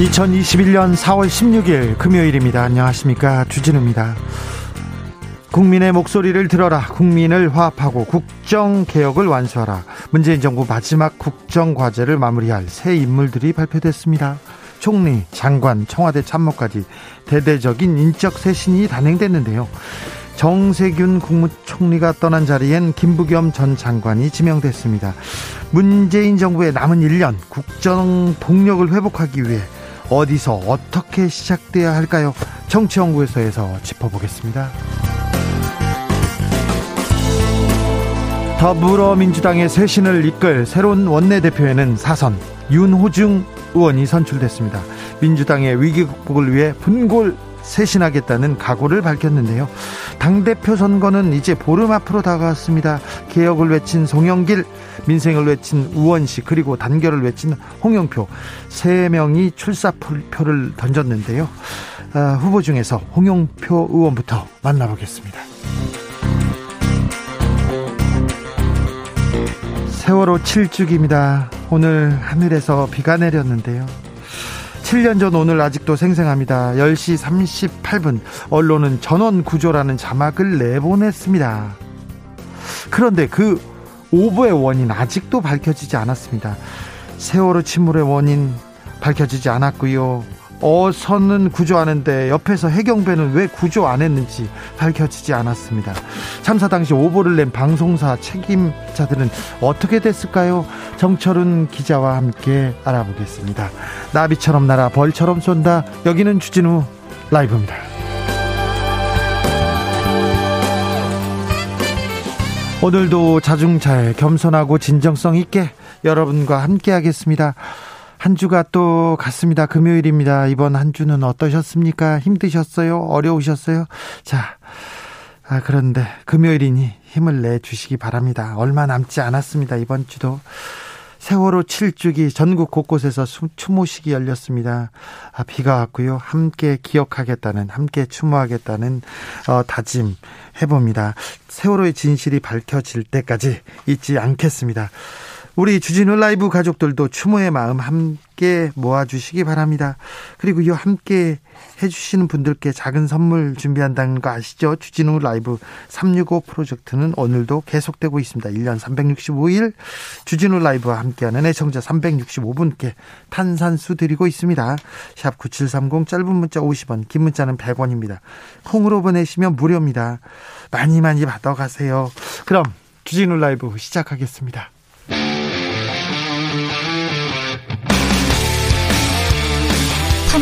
2021년 4월 16일 금요일입니다. 안녕하십니까. 주진우입니다. 국민의 목소리를 들어라. 국민을 화합하고 국정 개혁을 완수하라. 문재인 정부 마지막 국정 과제를 마무리할 새 인물들이 발표됐습니다. 총리, 장관, 청와대 참모까지 대대적인 인적 쇄신이 단행됐는데요. 정세균 국무총리가 떠난 자리엔 김부겸 전 장관이 지명됐습니다. 문재인 정부의 남은 1년 국정 동력을 회복하기 위해 어디서 어떻게 시작돼야 할까요? 정치연구소에서 짚어보겠습니다. 더불어민주당의 쇄신을 이끌 새로운 원내대표에는 사선 윤호중 의원이 선출됐습니다. 민주당의 위기 극복을 위해 분골 쇄신하겠다는 각오를 밝혔는데요. 당대표 선거는 이제 보름 앞으로 다가왔습니다. 개혁을 외친 송영길, 민생을 외친 우원식, 그리고 단결을 외친 홍영표. 세 명이 출사표를 던졌는데요. 아, 후보 중에서 홍영표 의원부터 만나보겠습니다. 세월호 7주기입니다. 오늘 하늘에서 비가 내렸는데요. 7년 전 오늘 아직도 생생합니다. 10시 38분 언론은 전원 구조라는 자막을 내보냈습니다. 그런데 그 오보의 원인 아직도 밝혀지지 않았습니다. 세월호 침몰의 원인 밝혀지지 않았고요. 어선은 구조하는데 옆에서 해경배는 왜 구조 안 했는지 밝혀지지 않았습니다. 참사 당시 오보를 낸 방송사 책임자들은 어떻게 됐을까요? 정철은 기자와 함께 알아보겠습니다. 나비처럼 날아 벌처럼 쏜다. 여기는 주진우 라이브입니다. 오늘도 자중차에 겸손하고 진정성 있게 여러분과 함께 하겠습니다. 한 주가 또 갔습니다. 금요일입니다. 이번 한 주는 어떠셨습니까? 힘드셨어요? 어려우셨어요? 자, 아, 그런데 금요일이니 힘을 내 주시기 바랍니다. 얼마 남지 않았습니다. 이번 주도. 세월호 7주기 전국 곳곳에서 추모식이 열렸습니다. 아, 비가 왔고요. 함께 기억하겠다는, 함께 추모하겠다는 어, 다짐 해봅니다. 세월호의 진실이 밝혀질 때까지 잊지 않겠습니다. 우리 주진우 라이브 가족들도 추모의 마음 함께 모아주시기 바랍니다. 그리고 이 함께 해주시는 분들께 작은 선물 준비한다는 거 아시죠? 주진우 라이브 365 프로젝트는 오늘도 계속되고 있습니다. 1년 365일 주진우 라이브와 함께하는 애청자 365분께 탄산수 드리고 있습니다. 샵 9730 짧은 문자 50원, 긴 문자는 100원입니다. 콩으로 보내시면 무료입니다. 많이 많이 받아가세요. 그럼 주진우 라이브 시작하겠습니다.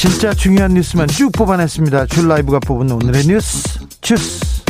진짜 중요한 뉴스만 쭉 뽑아냈습니다. 줄 라이브가 뽑은 오늘의 뉴스 주스.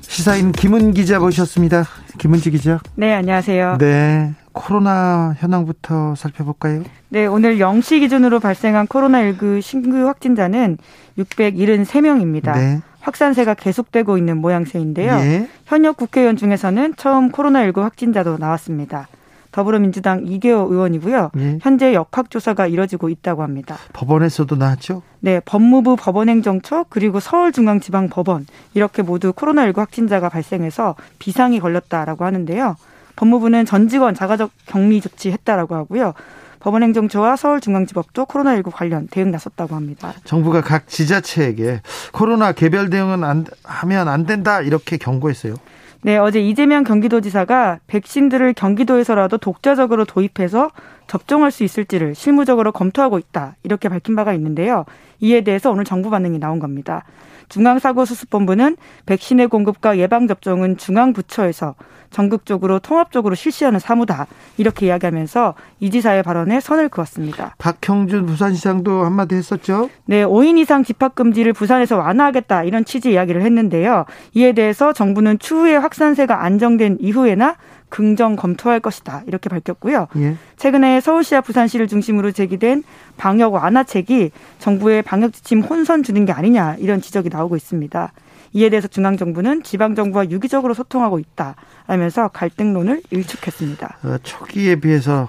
시사인 김은 기자 모셨습니다. 김은지 기자. 네, 안녕하세요. 네. 코로나 현황부터 살펴볼까요? 네, 오늘 0시 기준으로 발생한 코로나19 신규 확진자는 673명입니다. 네. 확산세가 계속되고 있는 모양새인데요. 예. 현역 국회의원 중에서는 처음 코로나19 확진자도 나왔습니다. 더불어민주당 이계호 의원이고요. 예. 현재 역학조사가 이뤄지고 있다고 합니다. 법원에서도 나왔죠? 네, 법무부 법원행정처 그리고 서울중앙지방법원 이렇게 모두 코로나19 확진자가 발생해서 비상이 걸렸다라고 하는데요. 법무부는 전 직원 자가적 격리 조치했다라고 하고요. 법원행정처와 서울중앙지법도 코로나19 관련 대응 나섰다고 합니다. 정부가 각 지자체에게 코로나 개별 대응은 안, 하면 안 된다 이렇게 경고했어요. 네, 어제 이재명 경기도지사가 백신들을 경기도에서라도 독자적으로 도입해서 접종할 수 있을지를 실무적으로 검토하고 있다. 이렇게 밝힌 바가 있는데요. 이에 대해서 오늘 정부 반응이 나온 겁니다. 중앙사고수습본부는 백신의 공급과 예방접종은 중앙부처에서 전국적으로 통합적으로 실시하는 사무다. 이렇게 이야기하면서 이 지사의 발언에 선을 그었습니다. 박형준 부산시장도 한마디 했었죠? 네, 5인 이상 집합금지를 부산에서 완화하겠다. 이런 취지 이야기를 했는데요. 이에 대해서 정부는 추후에 확산세가 안정된 이후에나 긍정 검토할 것이다. 이렇게 밝혔고요. 예. 최근에 서울시와 부산시를 중심으로 제기된 방역 완화책이 정부의 방역 지침 혼선 주는 게 아니냐 이런 지적이 나오고 있습니다. 이에 대해서 중앙 정부는 지방 정부와 유기적으로 소통하고 있다. 라면서 갈등론을 일축했습니다. 어, 초기에 비해서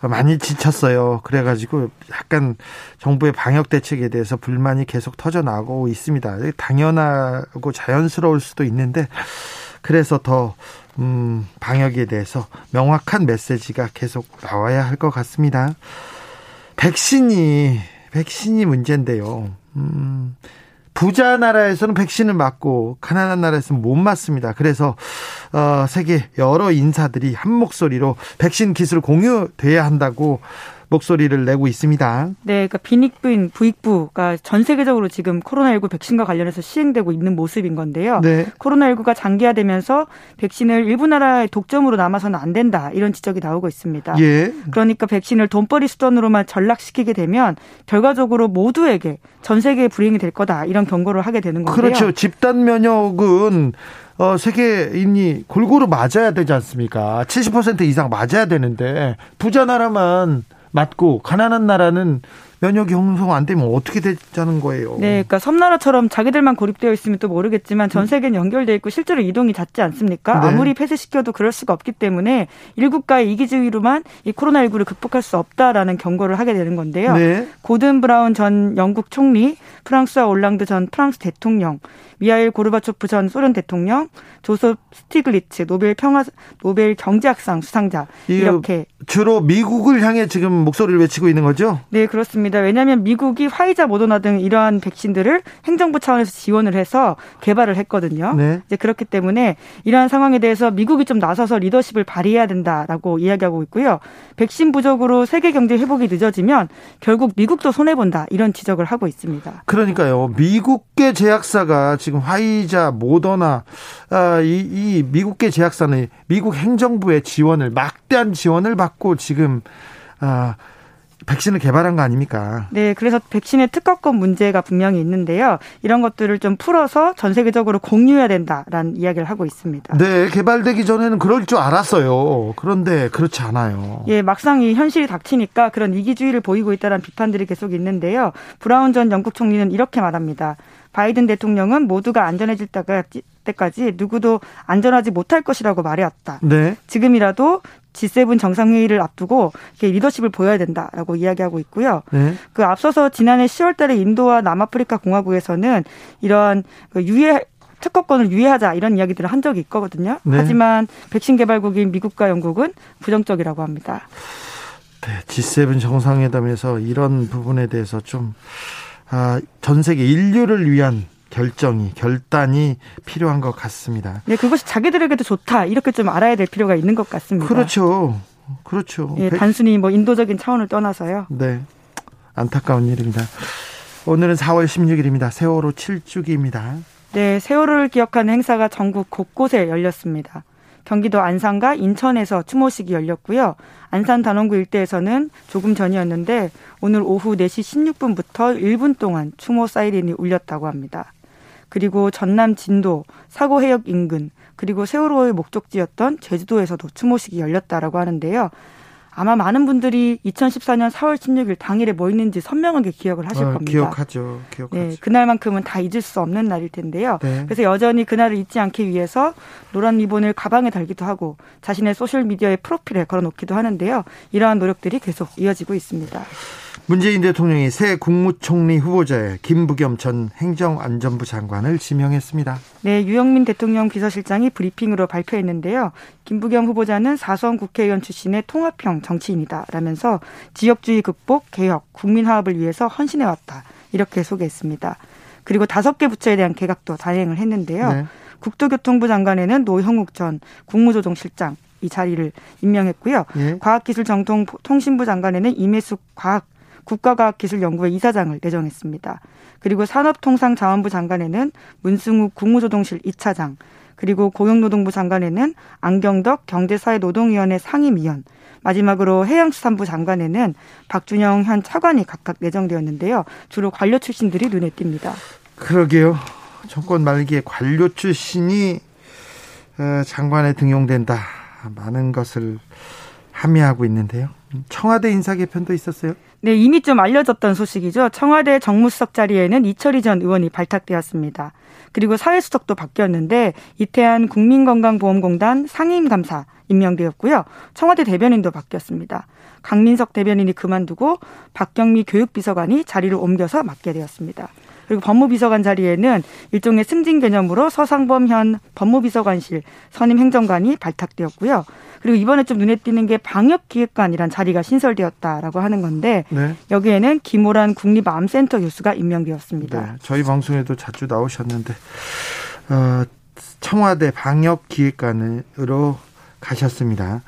많이 지쳤어요. 그래가지고 약간 정부의 방역 대책에 대해서 불만이 계속 터져 나오고 있습니다. 당연하고 자연스러울 수도 있는데 그래서 더 음, 방역에 대해서 명확한 메시지가 계속 나와야 할 것 같습니다. 백신이 백신이 문제인데요. 음, 부자 나라에서는 백신을 맞고 가난한 나라에서는 못 맞습니다. 그래서 어, 세계 여러 인사들이 한 목소리로 백신 기술 공유돼야 한다고 목소리를 내고 있습니다. 네, 그러니까 빈익빈 부익부가 전 세계적으로 지금 코로나19 백신과 관련해서 시행되고 있는 모습인 건데요. 네. 코로나19가 장기화되면서 백신을 일부 나라의 독점으로 남아서는 안 된다 이런 지적이 나오고 있습니다. 예. 그러니까 백신을 돈벌이 수단으로만 전락시키게 되면 결과적으로 모두에게 전 세계에 불이행이 될 거다 이런 경고를 하게 되는 건데요. 그렇죠. 집단 면역은 어, 세계인이 골고루 맞아야 되지 않습니까? 70% 이상 맞아야 되는데 부자 나라만 맞고 가난한 나라는 면역이 형성 안 되면 어떻게 되자는 거예요? 네, 그러니까 섬나라처럼 자기들만 고립되어 있으면 또 모르겠지만 전 세계는 연결돼 있고 실제로 이동이 잦지 않습니까? 네. 아무리 폐쇄시켜도 그럴 수가 없기 때문에 일국가의 이기주의로만 이 코로나19를 극복할 수 없다라는 경고를 하게 되는 건데요. 네. 고든 브라운 전 영국 총리, 프랑수아 올랑드 전 프랑스 대통령, 미하일 고르바초프 전 소련 대통령, 조셉 스티글리츠 노벨 평화 노벨 경제학상 수상자 이렇게 주로 미국을 향해 지금 목소리를 외치고 있는 거죠? 네, 그렇습니다. 왜냐하면 미국이 화이자, 모더나 등 이러한 백신들을 행정부 차원에서 지원을 해서 개발을 했거든요. 네. 이제 그렇기 때문에 이러한 상황에 대해서 미국이 좀 나서서 리더십을 발휘해야 된다라고 이야기하고 있고요. 백신 부족으로 세계 경제 회복이 늦어지면 결국 미국도 손해 본다 이런 지적을 하고 있습니다. 그러니까요. 미국계 제약사가 지금 화이자, 모더나 아, 이, 이 미국계 제약사는 미국 행정부의 지원을 막대한 지원을 받고 지금 아, 백신을 개발한 거 아닙니까? 네, 그래서 백신의 특허권 문제가 분명히 있는데요. 이런 것들을 좀 풀어서 전 세계적으로 공유해야 된다라는 이야기를 하고 있습니다. 네, 개발되기 전에는 그럴 줄 알았어요. 그런데 그렇지 않아요. 예, 막상 이 현실이 닥치니까 그런 이기주의를 보이고 있다는 비판들이 계속 있는데요. 브라운 전 영국 총리는 이렇게 말합니다. 바이든 대통령은 모두가 안전해질 때까지 누구도 안전하지 못할 것이라고 말해왔다. 네. 지금이라도 G7 정상회의를 앞두고 리더십을 보여야 된다라고 이야기하고 있고요. 네. 그 앞서서 지난해 10월 달에 인도와 남아프리카 공화국에서는 이러한 그 유해 특허권을 유예하자 이런 이야기들을 한 적이 있거든요. 네. 하지만 백신 개발국인 미국과 영국은 부정적이라고 합니다. 네, G7 정상회담에서 이런 부분에 대해서 좀 아, 전 세계 인류를 위한 결정이 결단이 필요한 것 같습니다. 네, 그것이 자기들에게도 좋다 이렇게 좀 알아야 될 필요가 있는 것 같습니다. 그렇죠, 그렇죠. 예, 단순히 뭐 인도적인 차원을 떠나서요. 네, 안타까운 일입니다. 오늘은 4월 16일입니다. 세월호 7주기입니다. 네, 세월호를 기억하는 행사가 전국 곳곳에 열렸습니다. 경기도 안산과 인천에서 추모식이 열렸고요. 안산 단원구 일대에서는 조금 전이었는데 오늘 오후 4시 16분부터 1분 동안 추모 사이렌이 울렸다고 합니다. 그리고 전남 진도 사고 해역 인근 그리고 세월호의 목적지였던 제주도에서도 추모식이 열렸다라고 하는데요. 아마 많은 분들이 2014년 4월 16일 당일에 뭐 있는지 선명하게 기억을 하실 어, 겁니다. 기억하죠. 기억하죠. 네, 그날만큼은 다 잊을 수 없는 날일 텐데요. 네. 그래서 여전히 그날을 잊지 않기 위해서 노란 리본을 가방에 달기도 하고 자신의 소셜 미디어의 프로필에 걸어 놓기도 하는데요. 이러한 노력들이 계속 이어지고 있습니다. 문재인 대통령이 새 국무총리 후보자에 김부겸 전 행정안전부 장관을 지명했습니다. 네, 유영민 대통령 비서실장이 브리핑으로 발표했는데요. 김부겸 후보자는 사선 국회의원 출신의 통합형 정치인이다 라면서 지역주의 극복, 개혁, 국민 화합을 위해서 헌신해왔다. 이렇게 소개했습니다. 그리고 다섯 개 부처에 대한 개각도 단행을 했는데요. 네. 국토교통부 장관에는 노형욱 전 국무조정실장 이 자리를 임명했고요. 예. 과학기술정통통신부 장관에는 임혜숙 과학 국가과학기술연구회 이사장을 내정했습니다. 그리고 산업통상자원부 장관에는 문승욱 국무조정실 2차장, 그리고 고용노동부 장관에는 안경덕 경제사회노동위원회 상임위원, 마지막으로 해양수산부 장관에는 박준영 현 차관이 각각 내정되었는데요. 주로 관료 출신들이 눈에 띕니다. 그러게요. 정권 말기에 관료 출신이 어, 장관에 등용된다. 많은 것을 함의하고 있는데요. 청와대 인사 개편도 있었어요? 네, 이미 좀 알려졌던 소식이죠. 청와대 정무수석 자리에는 이철희 전 의원이 발탁되었습니다. 그리고 사회수석도 바뀌었는데 이태한 국민건강보험공단 상임감사 임명되었고요. 청와대 대변인도 바뀌었습니다. 강민석 대변인이 그만두고 박경미 교육비서관이 자리를 옮겨서 맡게 되었습니다. 그리고 법무비서관 자리에는 일종의 승진 개념으로 서상범 현 법무비서관실 선임 행정관이 발탁되었고요. 그리고 이번에 좀 눈에 띄는 게 방역기획관이란 자리가 신설되었다라고 하는 건데 네. 여기에는 김호란 국립암센터 교수가 임명되었습니다. 네. 저희 방송에도 자주 나오셨는데 어, 청와대 방역기획관으로 가셨습니다.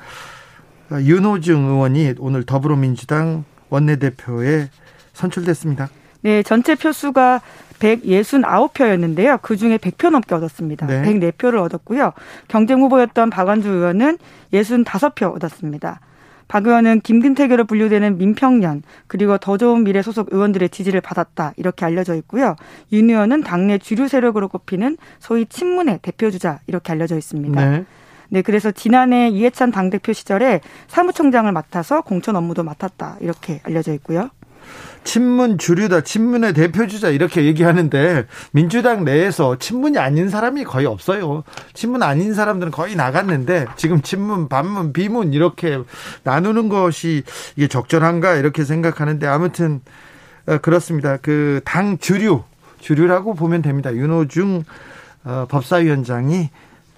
어, 윤호중 의원이 오늘 더불어민주당 원내대표에 선출됐습니다. 네, 전체 표수가 169표였는데요. 그중에 100표 넘게 얻었습니다. 네. 104표를 얻었고요. 경쟁 후보였던 박완주 의원은 65표 얻었습니다. 박 의원은 김근태계로 분류되는 민평년 그리고 더 좋은 미래 소속 의원들의 지지를 받았다 이렇게 알려져 있고요. 윤 의원은 당내 주류 세력으로 꼽히는 소위 친문의 대표주자 이렇게 알려져 있습니다. 네. 네, 그래서 지난해 이해찬 당대표 시절에 사무총장을 맡아서 공천 업무도 맡았다 이렇게 알려져 있고요. 친문 주류다, 친문의 대표주자 이렇게 얘기하는데 민주당 내에서 친문이 아닌 사람이 거의 없어요. 친문 아닌 사람들은 거의 나갔는데 지금 친문, 반문, 비문 이렇게 나누는 것이 이게 적절한가 이렇게 생각하는데 아무튼 어, 그렇습니다. 그 당 주류, 주류라고 보면 됩니다. 윤호중 어, 법사위원장이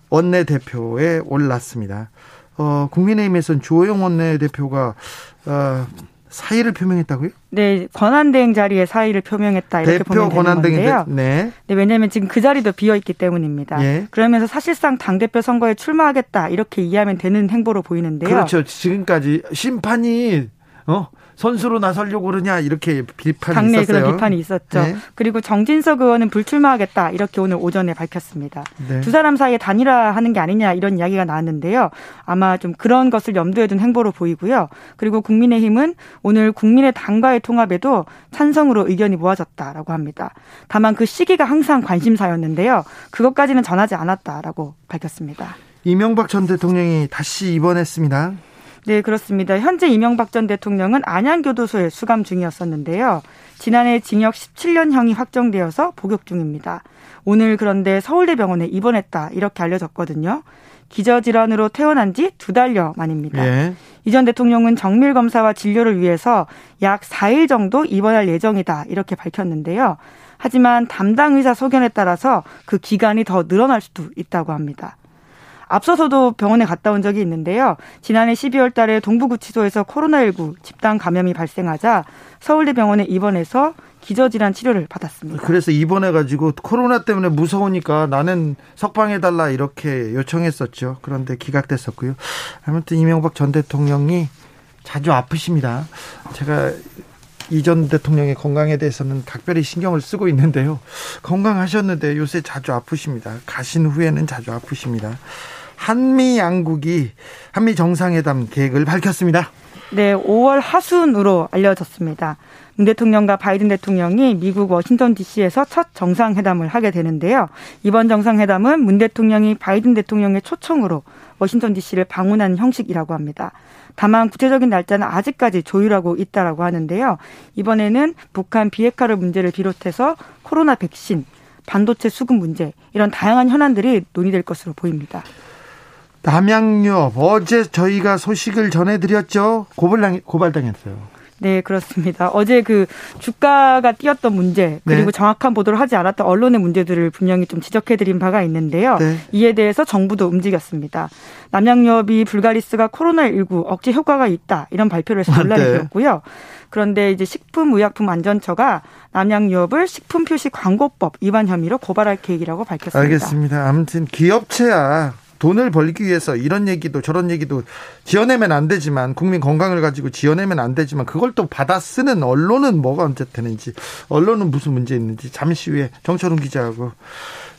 원내대표에 올랐습니다. 어, 국민의힘에서는 주호영 원내대표가 어, 사의를 표명했다고요? 네, 권한대행 자리에 사의를 표명했다 이렇게 보면 되는 건데요. 네. 네, 왜냐하면 지금 그 자리도 비어 있기 때문입니다. 예. 그러면서 사실상 당 대표 선거에 출마하겠다 이렇게 이해하면 되는 행보로 보이는데요. 그렇죠. 지금까지 심판이 어 선수로 나서려고 그러냐 이렇게 비판이 당내 있었어요. 그런 비판이 있었죠. 네. 그리고 정진석 의원은 불출마하겠다 이렇게 오늘 오전에 밝혔습니다. 네. 두 사람 사이에 단일화하는 게 아니냐 이런 이야기가 나왔는데요. 아마 좀 그런 것을 염두에 둔 행보로 보이고요. 그리고 국민의힘은 오늘 국민의 당과의 통합에도 찬성으로 의견이 모아졌다라고 합니다. 다만 그 시기가 항상 관심사였는데요. 그것까지는 전하지 않았다라고 밝혔습니다. 이명박 전 대통령이 다시 입원했습니다. 네, 그렇습니다. 현재 이명박 전 대통령은 안양교도소에 수감 중이었었는데요. 지난해 징역 17년형이 확정되어서 복역 중입니다. 오늘 그런데 서울대병원에 입원했다 이렇게 알려졌거든요. 기저질환으로 퇴원한 지 두 달여 만입니다. 예. 이전 대통령은 정밀 검사와 진료를 위해서 약 4일 정도 입원할 예정이다 이렇게 밝혔는데요. 하지만 담당 의사 소견에 따라서 그 기간이 더 늘어날 수도 있다고 합니다. 앞서서도 병원에 갔다 온 적이 있는데요. 지난해 12월 달에 동부구치소에서 코로나19 집단 감염이 발생하자 서울대 병원에 입원해서 기저질환 치료를 받았습니다. 그래서 입원해 가지고 코로나 때문에 무서우니까 나는 석방해 달라 이렇게 요청했었죠. 그런데 기각됐었고요. 아무튼 이명박 전 대통령이 자주 아프십니다. 제가 이전 대통령의 건강에 대해서는 각별히 신경을 쓰고 있는데요. 건강하셨는데 요새 자주 아프십니다. 가신 후에는 자주 아프십니다. 한미 양국이 한미 정상회담 계획을 밝혔습니다. 네, 5월 하순으로 알려졌습니다. 문 대통령과 바이든 대통령이 미국 워싱턴 DC에서 첫 정상회담을 하게 되는데요. 이번 정상회담은 문 대통령이 바이든 대통령의 초청으로 워싱턴 DC를 방문한 형식이라고 합니다. 다만 구체적인 날짜는 아직까지 조율하고 있다라고 하는데요. 이번에는 북한 비핵화를 문제를 비롯해서 코로나 백신, 반도체 수급 문제 이런 다양한 현안들이 논의될 것으로 보입니다. 남양유업 어제 저희가 소식을 전해드렸죠. 고발당 고발당했어요. 네, 그렇습니다. 어제 그 주가가 뛰었던 문제 그리고 네. 정확한 보도를 하지 않았던 언론의 문제들을 분명히 좀 지적해드린 바가 있는데요. 네. 이에 대해서 정부도 움직였습니다. 남양유업이 불가리스가 코로나19 억제 효과가 있다 이런 발표를 해서 논란이 네. 되었고요. 그런데 이제 식품의약품안전처가 남양유업을 식품 표시 광고법 위반 혐의로 고발할 계획이라고 밝혔습니다. 알겠습니다. 아무튼 기업체야 돈을 벌기 위해서 이런 얘기도 저런 얘기도 지어내면 안 되지만 국민 건강을 가지고 지어내면 안 되지만 그걸 또 받아 쓰는 언론은 뭐가 언제 되는지 언론은 무슨 문제 있는지 잠시 후에 정철훈 기자하고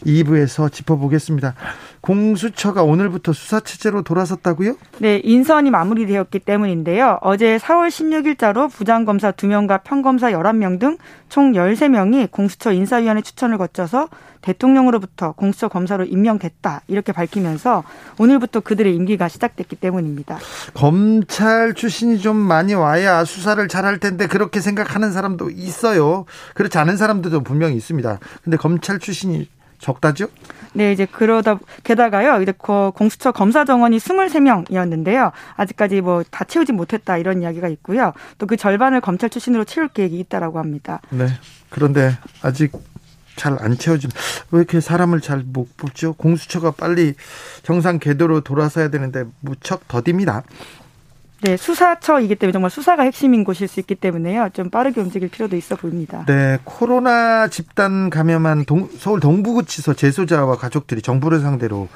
2부에서 짚어보겠습니다. 공수처가 오늘부터 수사 체제로 돌아섰다고요? 네, 인선이 마무리되었기 때문인데요. 어제 4월 16일자로 부장검사 2명과 평검사 11명 등 총 13명이 공수처 인사위원회 추천을 거쳐서 대통령으로부터 공수처 검사로 임명됐다. 이렇게 밝히면서 오늘부터 그들의 임기가 시작됐기 때문입니다. 검찰 출신이 좀 많이 와야 수사를 잘할 텐데 그렇게 생각하는 사람도 있어요. 그렇지 않은 사람들도 분명히 있습니다. 근데 검찰 출신이 적다죠? 네, 이제 그러다 게다가요. 이제 그 공수처 검사 정원이 23명이었는데요. 아직까지 뭐 다 채우지 못했다 이런 이야기가 있고요. 또 그 절반을 검찰 출신으로 채울 계획이 있다라고 합니다. 네. 그런데 아직 잘 안 채워진 왜 이렇게 사람을 잘 못 뽑죠? 공수처가 빨리 정상 궤도로 돌아서야 되는데 무척 더딥니다. 네, 수사처이기 때문에 정말 수사가 핵심인 곳일 수 있기 때문에요. 좀 빠르게 움직일 필요도 있어 보입니다. 네, 코로나 집단 감염한 동, 서울 동부구치소 재소자와 가족들이 정부를 상대로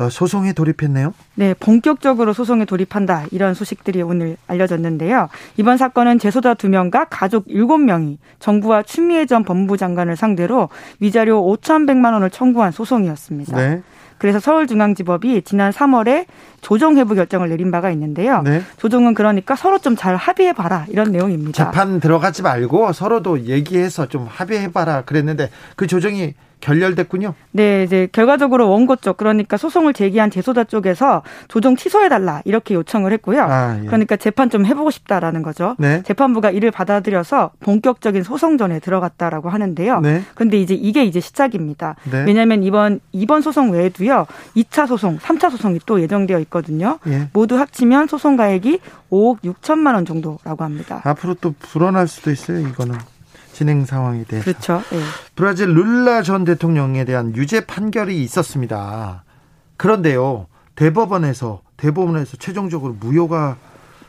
어, 소송에 돌입했네요. 네, 본격적으로 소송에 돌입한다. 이런 소식들이 오늘 알려졌는데요. 이번 사건은 재소자 2명과 가족 7명이 정부와 추미애 전 법무부 장관을 상대로 위자료 5,100만 원을 청구한 소송이었습니다. 네. 그래서 서울중앙지법이 지난 3월에 조정 회부 결정을 내린 바가 있는데요. 네. 조정은 그러니까 서로 좀 잘 합의해 봐라 이런 내용입니다. 재판 들어가지 말고 서로도 얘기해서 좀 합의해 봐라 그랬는데 그 조정이 결렬됐군요. 네, 이제 결과적으로 원고 쪽 그러니까 소송을 제기한 재소자 쪽에서 조정 취소해 달라 이렇게 요청을 했고요. 아, 예. 그러니까 재판 좀 해보고 싶다라는 거죠. 네. 재판부가 이를 받아들여서 본격적인 소송전에 들어갔다라고 하는데요. 네. 그런데 이제 이게 이제 시작입니다. 네. 왜냐하면 이번 이번 소송 외에도요, 2차 소송, 3차 소송이 또 예정되어 있 거든요. 예. 모두 합치면 소송 가액이 5억 6천만 원 정도라고 합니다. 앞으로 또 불어날 수도 있어요. 이거는. 진행 상황에 대해서. 그렇죠. 네. 브라질 룰라 전 대통령에 대한 유죄 판결이 있었습니다. 그런데요, 대법원에서 대법원에서 최종적으로 무효가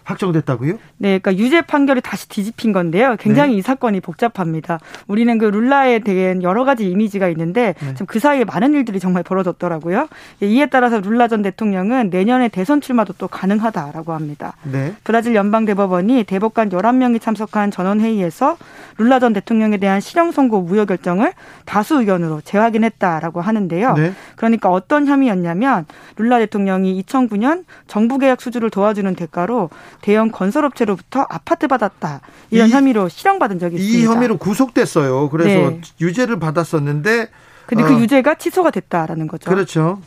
확정됐다고요? 네, 그러니까 유죄 판결이 다시 뒤집힌 건데요. 굉장히 네. 이 사건이 복잡합니다. 우리는 그 룰라에 대한 여러 가지 이미지가 있는데 네. 지금 그 사이에 많은 일들이 정말 벌어졌더라고요. 예, 이에 따라서 룰라 전 대통령은 내년에 대선 출마도 또 가능하다라고 합니다. 네. 브라질 연방 대법원이 대법관 11명이 참석한 전원 회의에서 룰라 전 대통령에 대한 실형 선고 무효 결정을 다수 의견으로 재확인했다라고 하는데요. 네. 그러니까 어떤 혐의였냐면 룰라 대통령이 2009년 정부 계약 수주를 도와주는 대가로 대형 건설업체로부터 아파트 받았다 이런 이, 혐의로 실형받은 적이 있습니다. 이 혐의로 구속됐어요. 그래서 네. 유죄를 받았었는데 근데 그 어. 그 유죄가 취소가 됐다라는 거죠. 그렇죠.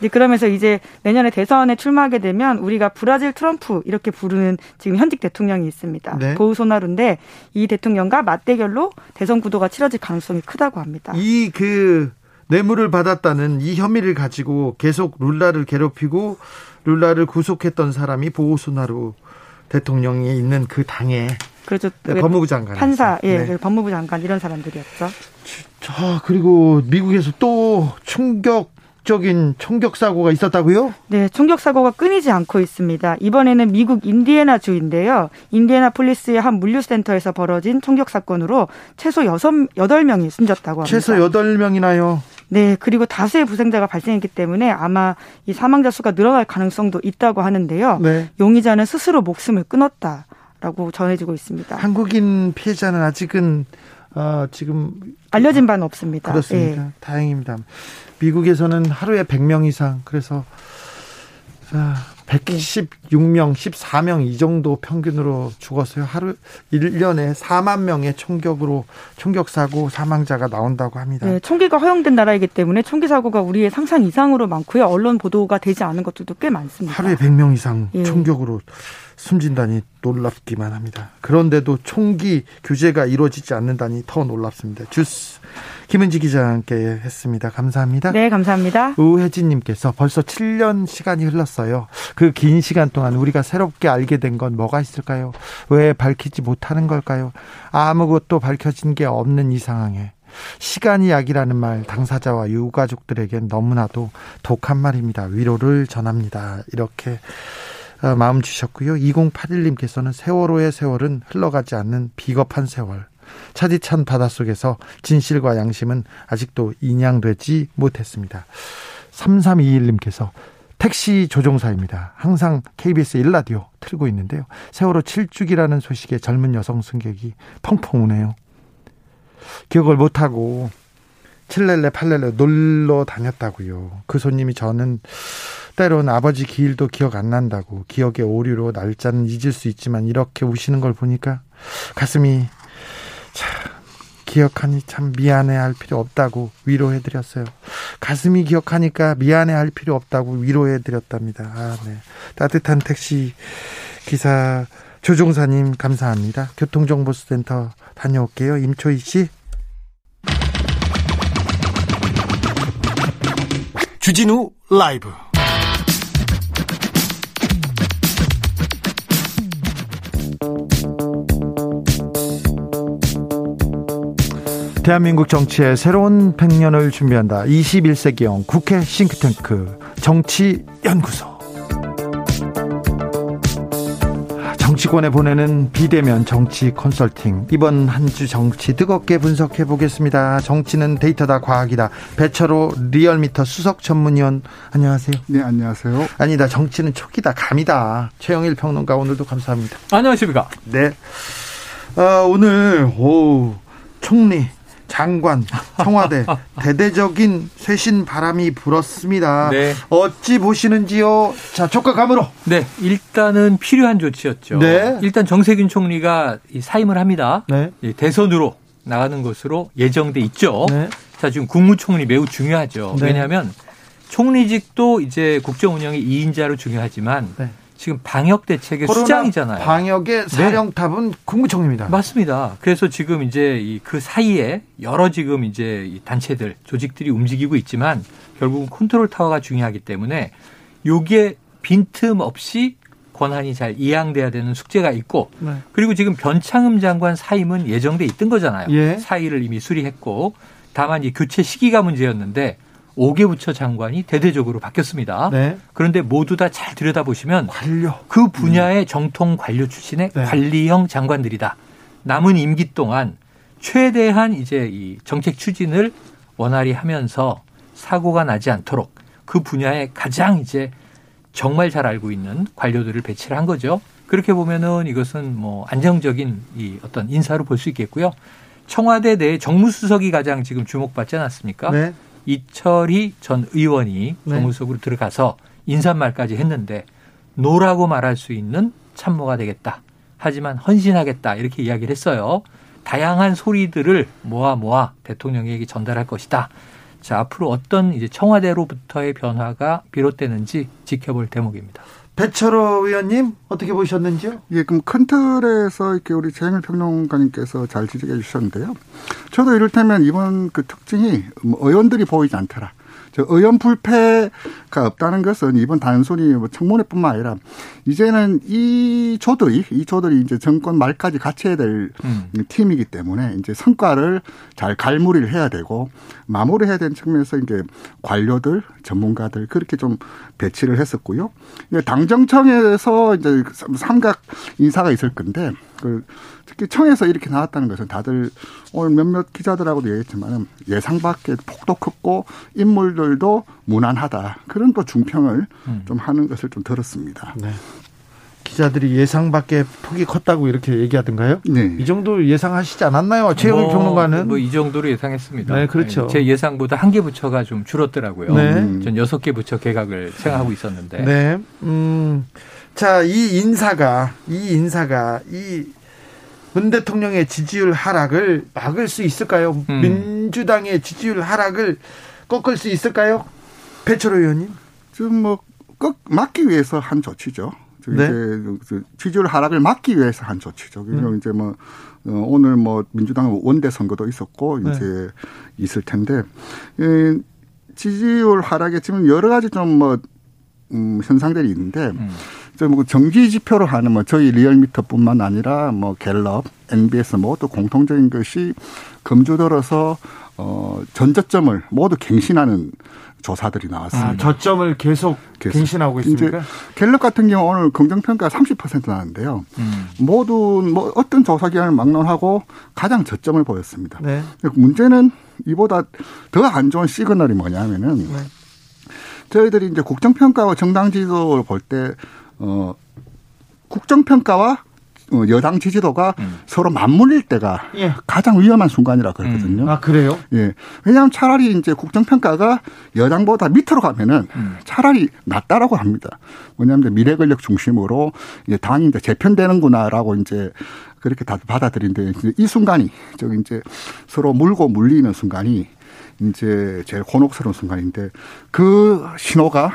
이제 그러면서 이제 내년에 대선에 출마하게 되면 우리가 브라질 트럼프 이렇게 부르는 지금 현직 대통령이 있습니다. 네. 보우소나루인데 이 대통령과 맞대결로 대선 구도가 치러질 가능성이 크다고 합니다. 이 그 뇌물을 받았다는 이 혐의를 가지고 계속 룰라를 괴롭히고 룰라를 구속했던 사람이 보우소나루 대통령이 있는 그 당에 그렇죠. 네, 법무부 장관 판사, 예, 네. 법무부 장관 이런 사람들이었죠. 자 그리고 미국에서 또 충격 적인 총격 사고가 있었다고요? 네, 총격 사고가 끊이지 않고 있습니다. 이번에는 미국 인디애나 주인데요. 인디애나 폴리스의 한 물류센터에서 벌어진 총격 사건으로 최소 여섯 여덟 명이 숨졌다고 합니다. 최소 여덟 명이나요? 네, 그리고 다수의 부상자가 발생했기 때문에 아마 이 사망자 수가 늘어날 가능성도 있다고 하는데요. 네. 용의자는 스스로 목숨을 끊었다라고 전해지고 있습니다. 한국인 피해자는 아직은 어, 지금 알려진 바는 없습니다. 그렇습니다. 네. 다행입니다. 미국에서는 하루에 100명 이상 그래서 116명, 14명 이 정도 평균으로 죽었어요. 하루 1년에 4만 명의 총격으로 총격 사고 사망자가 나온다고 합니다. 네, 총기가 허용된 나라이기 때문에 총기 사고가 우리의 상상 이상으로 많고요. 언론 보도가 되지 않은 것들도 꽤 많습니다. 하루에 100명 이상 예. 총격으로 숨진다니 놀랍기만 합니다. 그런데도 총기 규제가 이루어지지 않는다니 더 놀랍습니다. 주스 김은지 기자와 함께 했습니다. 감사합니다. 네, 감사합니다. 우혜진님께서 벌써 7년 시간이 흘렀어요. 그 긴 시간 동안 우리가 새롭게 알게 된 건 뭐가 있을까요? 왜 밝히지 못하는 걸까요? 아무것도 밝혀진 게 없는 이 상황에 시간이 약이라는 말 당사자와 유가족들에겐 너무나도 독한 말입니다. 위로를 전합니다. 이렇게 어, 마음 주셨고요. 2081님께서는 세월호의 세월은 흘러가지 않는 비겁한 세월. 차디찬 바닷속에서 진실과 양심은 아직도 인양되지 못했습니다. 3321님께서 택시 조종사입니다. 항상 KBS 1라디오 틀고 있는데요. 세월호 7주기라는 소식에 젊은 여성 승객이 펑펑 우네요. 기억을 못하고 칠렐레 팔렐레 놀러 다녔다고요. 그 손님이 저는 때론 아버지 기일도 기억 안 난다고 기억의 오류로 날짜는 잊을 수 있지만 이렇게 우시는 걸 보니까 가슴이 참 기억하니 참 미안해할 필요 없다고 위로해드렸어요. 가슴이 기억하니까 미안해할 필요 없다고 위로해드렸답니다. 아, 네. 따뜻한 택시 기사 조종사님 감사합니다. 교통정보센터 다녀올게요. 임초희 씨. 주진우 라이브. 대한민국 정치의 새로운 100년을 준비한다. 21세기형 국회 싱크탱크 정치연구소. 정치권에 보내는 비대면 정치 컨설팅. 이번 한 주 정치 뜨겁게 분석해 보겠습니다. 정치는 데이터다 과학이다. 배철호 리얼미터 수석 전문위원 안녕하세요. 네, 안녕하세요. 아니다. 정치는 촉이다. 감이다. 최영일 평론가 오늘도 감사합니다. 안녕하십니까? 네. 어, 오늘 오 총리 장관, 청와대 대대적인 쇄신 바람이 불었습니다. 네. 어찌 보시는지요? 자, 촉각감으로. 네, 일단은 필요한 조치였죠. 네. 일단 정세균 총리가 사임을 합니다. 네. 대선으로 나가는 것으로 예정돼 있죠. 네. 자, 지금 국무총리 매우 중요하죠. 네. 왜냐하면 총리직도 이제 국정 운영의 2인자로 중요하지만 네. 지금 방역 대책의 수장이잖아요. 방역의 네. 사령탑은 네. 국무총리입니다. 맞습니다. 그래서 지금 이제 그 사이에 여러 지금 이제 단체들, 조직들이 움직이고 있지만 결국은 컨트롤 타워가 중요하기 때문에 요게 빈틈 없이 권한이 잘 이양돼야 되는 숙제가 있고 네. 그리고 지금 변창흠 장관 사임은 예정돼 있던 거잖아요. 예. 사의를 이미 수리했고 다만 이 교체 시기가 문제였는데 5개 부처 장관이 대대적으로 바뀌었습니다. 네. 그런데 모두 다 잘 들여다보시면 관료 그 분야의 음. 정통 관료 출신의 네. 관리형 장관들이다. 남은 임기 동안 최대한 이제 이 정책 추진을 원활히 하면서 사고가 나지 않도록 그 분야에 가장 이제 정말 잘 알고 있는 관료들을 배치를 한 거죠. 그렇게 보면은 이것은 뭐 안정적인 이 어떤 인사로 볼 수 있겠고요. 청와대 내 정무수석이 가장 지금 주목받지 않았습니까? 네. 이철희 전 의원이 네. 정무수석으로 들어가서 인사말까지 했는데 no라고 말할 수 있는 참모가 되겠다. 하지만 헌신하겠다. 이렇게 이야기를 했어요. 다양한 소리들을 모아 모아 대통령에게 전달할 것이다. 자, 앞으로 어떤 이제 청와대로부터의 변화가 비롯되는지 지켜볼 대목입니다. 배철호 의원님 어떻게 보셨는지요? 예, 그럼 큰 틀에서 이렇게 우리 재행을 평론가님께서 잘 지적해 주셨는데요. 저도 이를테면 이번 그 특징이 뭐 의원들이 보이지 않더라. 저 의원 불패가 없다는 것은 이번 단순히 뭐 청문회뿐만 아니라 이제는 이 조들이 이 조들이 이제 정권 말까지 같이 해야 될 음. 팀이기 때문에 이제 성과를 잘 갈무리를 해야 되고 마무리해야 되는 측면에서 이제 관료들 전문가들 그렇게 좀 배치를 했었고요. 당정청에서 이제 삼각 인사가 있을 건데 그 특히 청에서 이렇게 나왔다는 것은 다들 오늘 몇몇 기자들하고도 얘기했지만은 예상 밖에 폭도 컸고 인물들도 무난하다. 그런 또 중평을 음. 좀 하는 것을 좀 들었습니다. 네. 기자들이 예상 밖에 폭이 컸다고 이렇게 얘기하던가요? 네. 이 정도 예상하시지 않았나요? 최영일 뭐, 평론가는? 뭐 이 정도로 예상했습니다. 네, 그렇죠. 제 예상보다 한 개 부처가 좀 줄었더라고요. 네. 전 여섯 개 부처 개각을 생각하고 있었는데. 네. 음. 자, 이 인사가, 이 인사가, 이 문 대통령의 지지율 하락을 막을 수 있을까요? 음. 민주당의 지지율 하락을 꺾을 수 있을까요? 배철호 의원님? 지금 뭐, 꺾, 막기 위해서 한 조치죠. 네. 이제 지지율 하락을 막기 위해서 한 조치죠. 음. 이제 뭐 어, 오늘 뭐 민주당 원대 선거도 있었고 네. 이제 있을 텐데 이 지지율 하락에 지금 여러 가지 좀뭐 음, 현상들이 있는데 음. 뭐 정기 지표로 하는 뭐 저희 리얼미터뿐만 아니라 뭐 갤럽, NBS 모두 공통적인 것이 금주 들어서 어 전저점을 모두 갱신하는 조사들이 나왔습니다. 아, 저점을 계속, 계속. 갱신하고 있습니까? 갤럽 같은 경우 오늘 긍정평가 30% 나왔는데요. 음. 모두 뭐 어떤 조사 기관을 막론하고 가장 저점을 보였습니다. 네. 문제는 이보다 더 안 좋은 시그널이 뭐냐면은 네. 저희들이 이제 국정평가와 정당 지도를 볼 때, 어, 국정평가와 어, 여당 지지도가 음. 서로 맞물릴 때가 예. 가장 위험한 순간이라 그러거든요. 음. 아 그래요? 예. 왜냐하면 차라리 이제 국정평가가 여당보다 밑으로 가면은 음. 차라리 낫다라고 합니다. 뭐냐면 미래 권력 중심으로 이제 당이 이제 재편되는구나라고 이제 그렇게 다 받아들인데 이 순간이 저기 이제 서로 물고 물리는 순간이 이제 제일 곤혹스러운 순간인데 그 신호가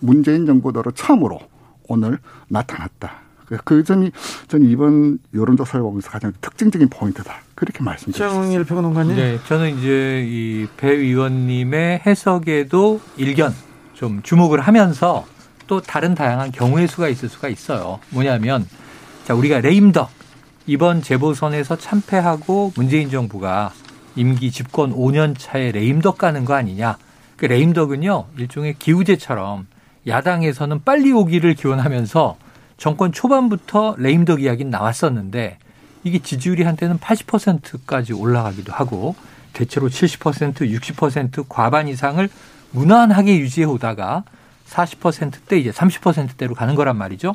문재인 정부대로 처음으로 오늘 나타났다. 그 점이 저는 이번 여론조사를 보면서 가장 특징적인 포인트다. 그렇게 말씀드렸습니다. 최영일 평론가님. 네, 저는 이제 이 배 의원님의 해석에도 일견 좀 주목을 하면서 또 다른 다양한 경우의 수가 있을 수가 있어요. 뭐냐면 자 우리가 레임덕 이번 재보선에서 참패하고 문재인 정부가 임기 집권 5년 차에 레임덕 가는 거 아니냐. 그 레임덕은요 일종의 기우제처럼 야당에서는 빨리 오기를 기원하면서 정권 초반부터 레임덕 이야기는 나왔었는데 이게 지지율이 한때는 80%까지 올라가기도 하고 대체로 70% 60% 과반 이상을 무난하게 유지해 오다가 40%대 이제 30%대로 가는 거란 말이죠.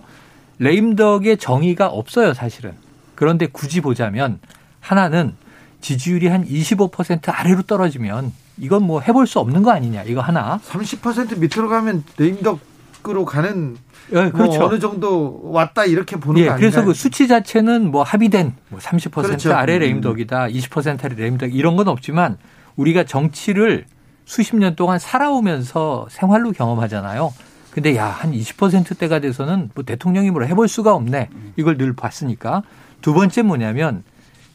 레임덕의 정의가 없어요, 사실은. 그런데 굳이 보자면 하나는 지지율이 한 25% 아래로 떨어지면 이건 뭐 해볼 수 없는 거 아니냐, 이거 하나. 30% 밑으로 가면 레임덕으로 가는 예, 뭐 그렇죠. 뭐 어느 정도 왔다 이렇게 보는 예, 거 아니에요? 그래서 그 수치 자체는 뭐 합의된 뭐30% 그렇죠. 아래 음. 레임덕이다, 20% 아래 레임덕 이런 건 없지만 우리가 정치를 수십 년 동안 살아오면서 생활로 경험하잖아요. 근데 야, 한 20%대가 돼서는 뭐 대통령이 뭐라 해볼 수가 없네. 이걸 늘 봤으니까. 두 번째 뭐냐면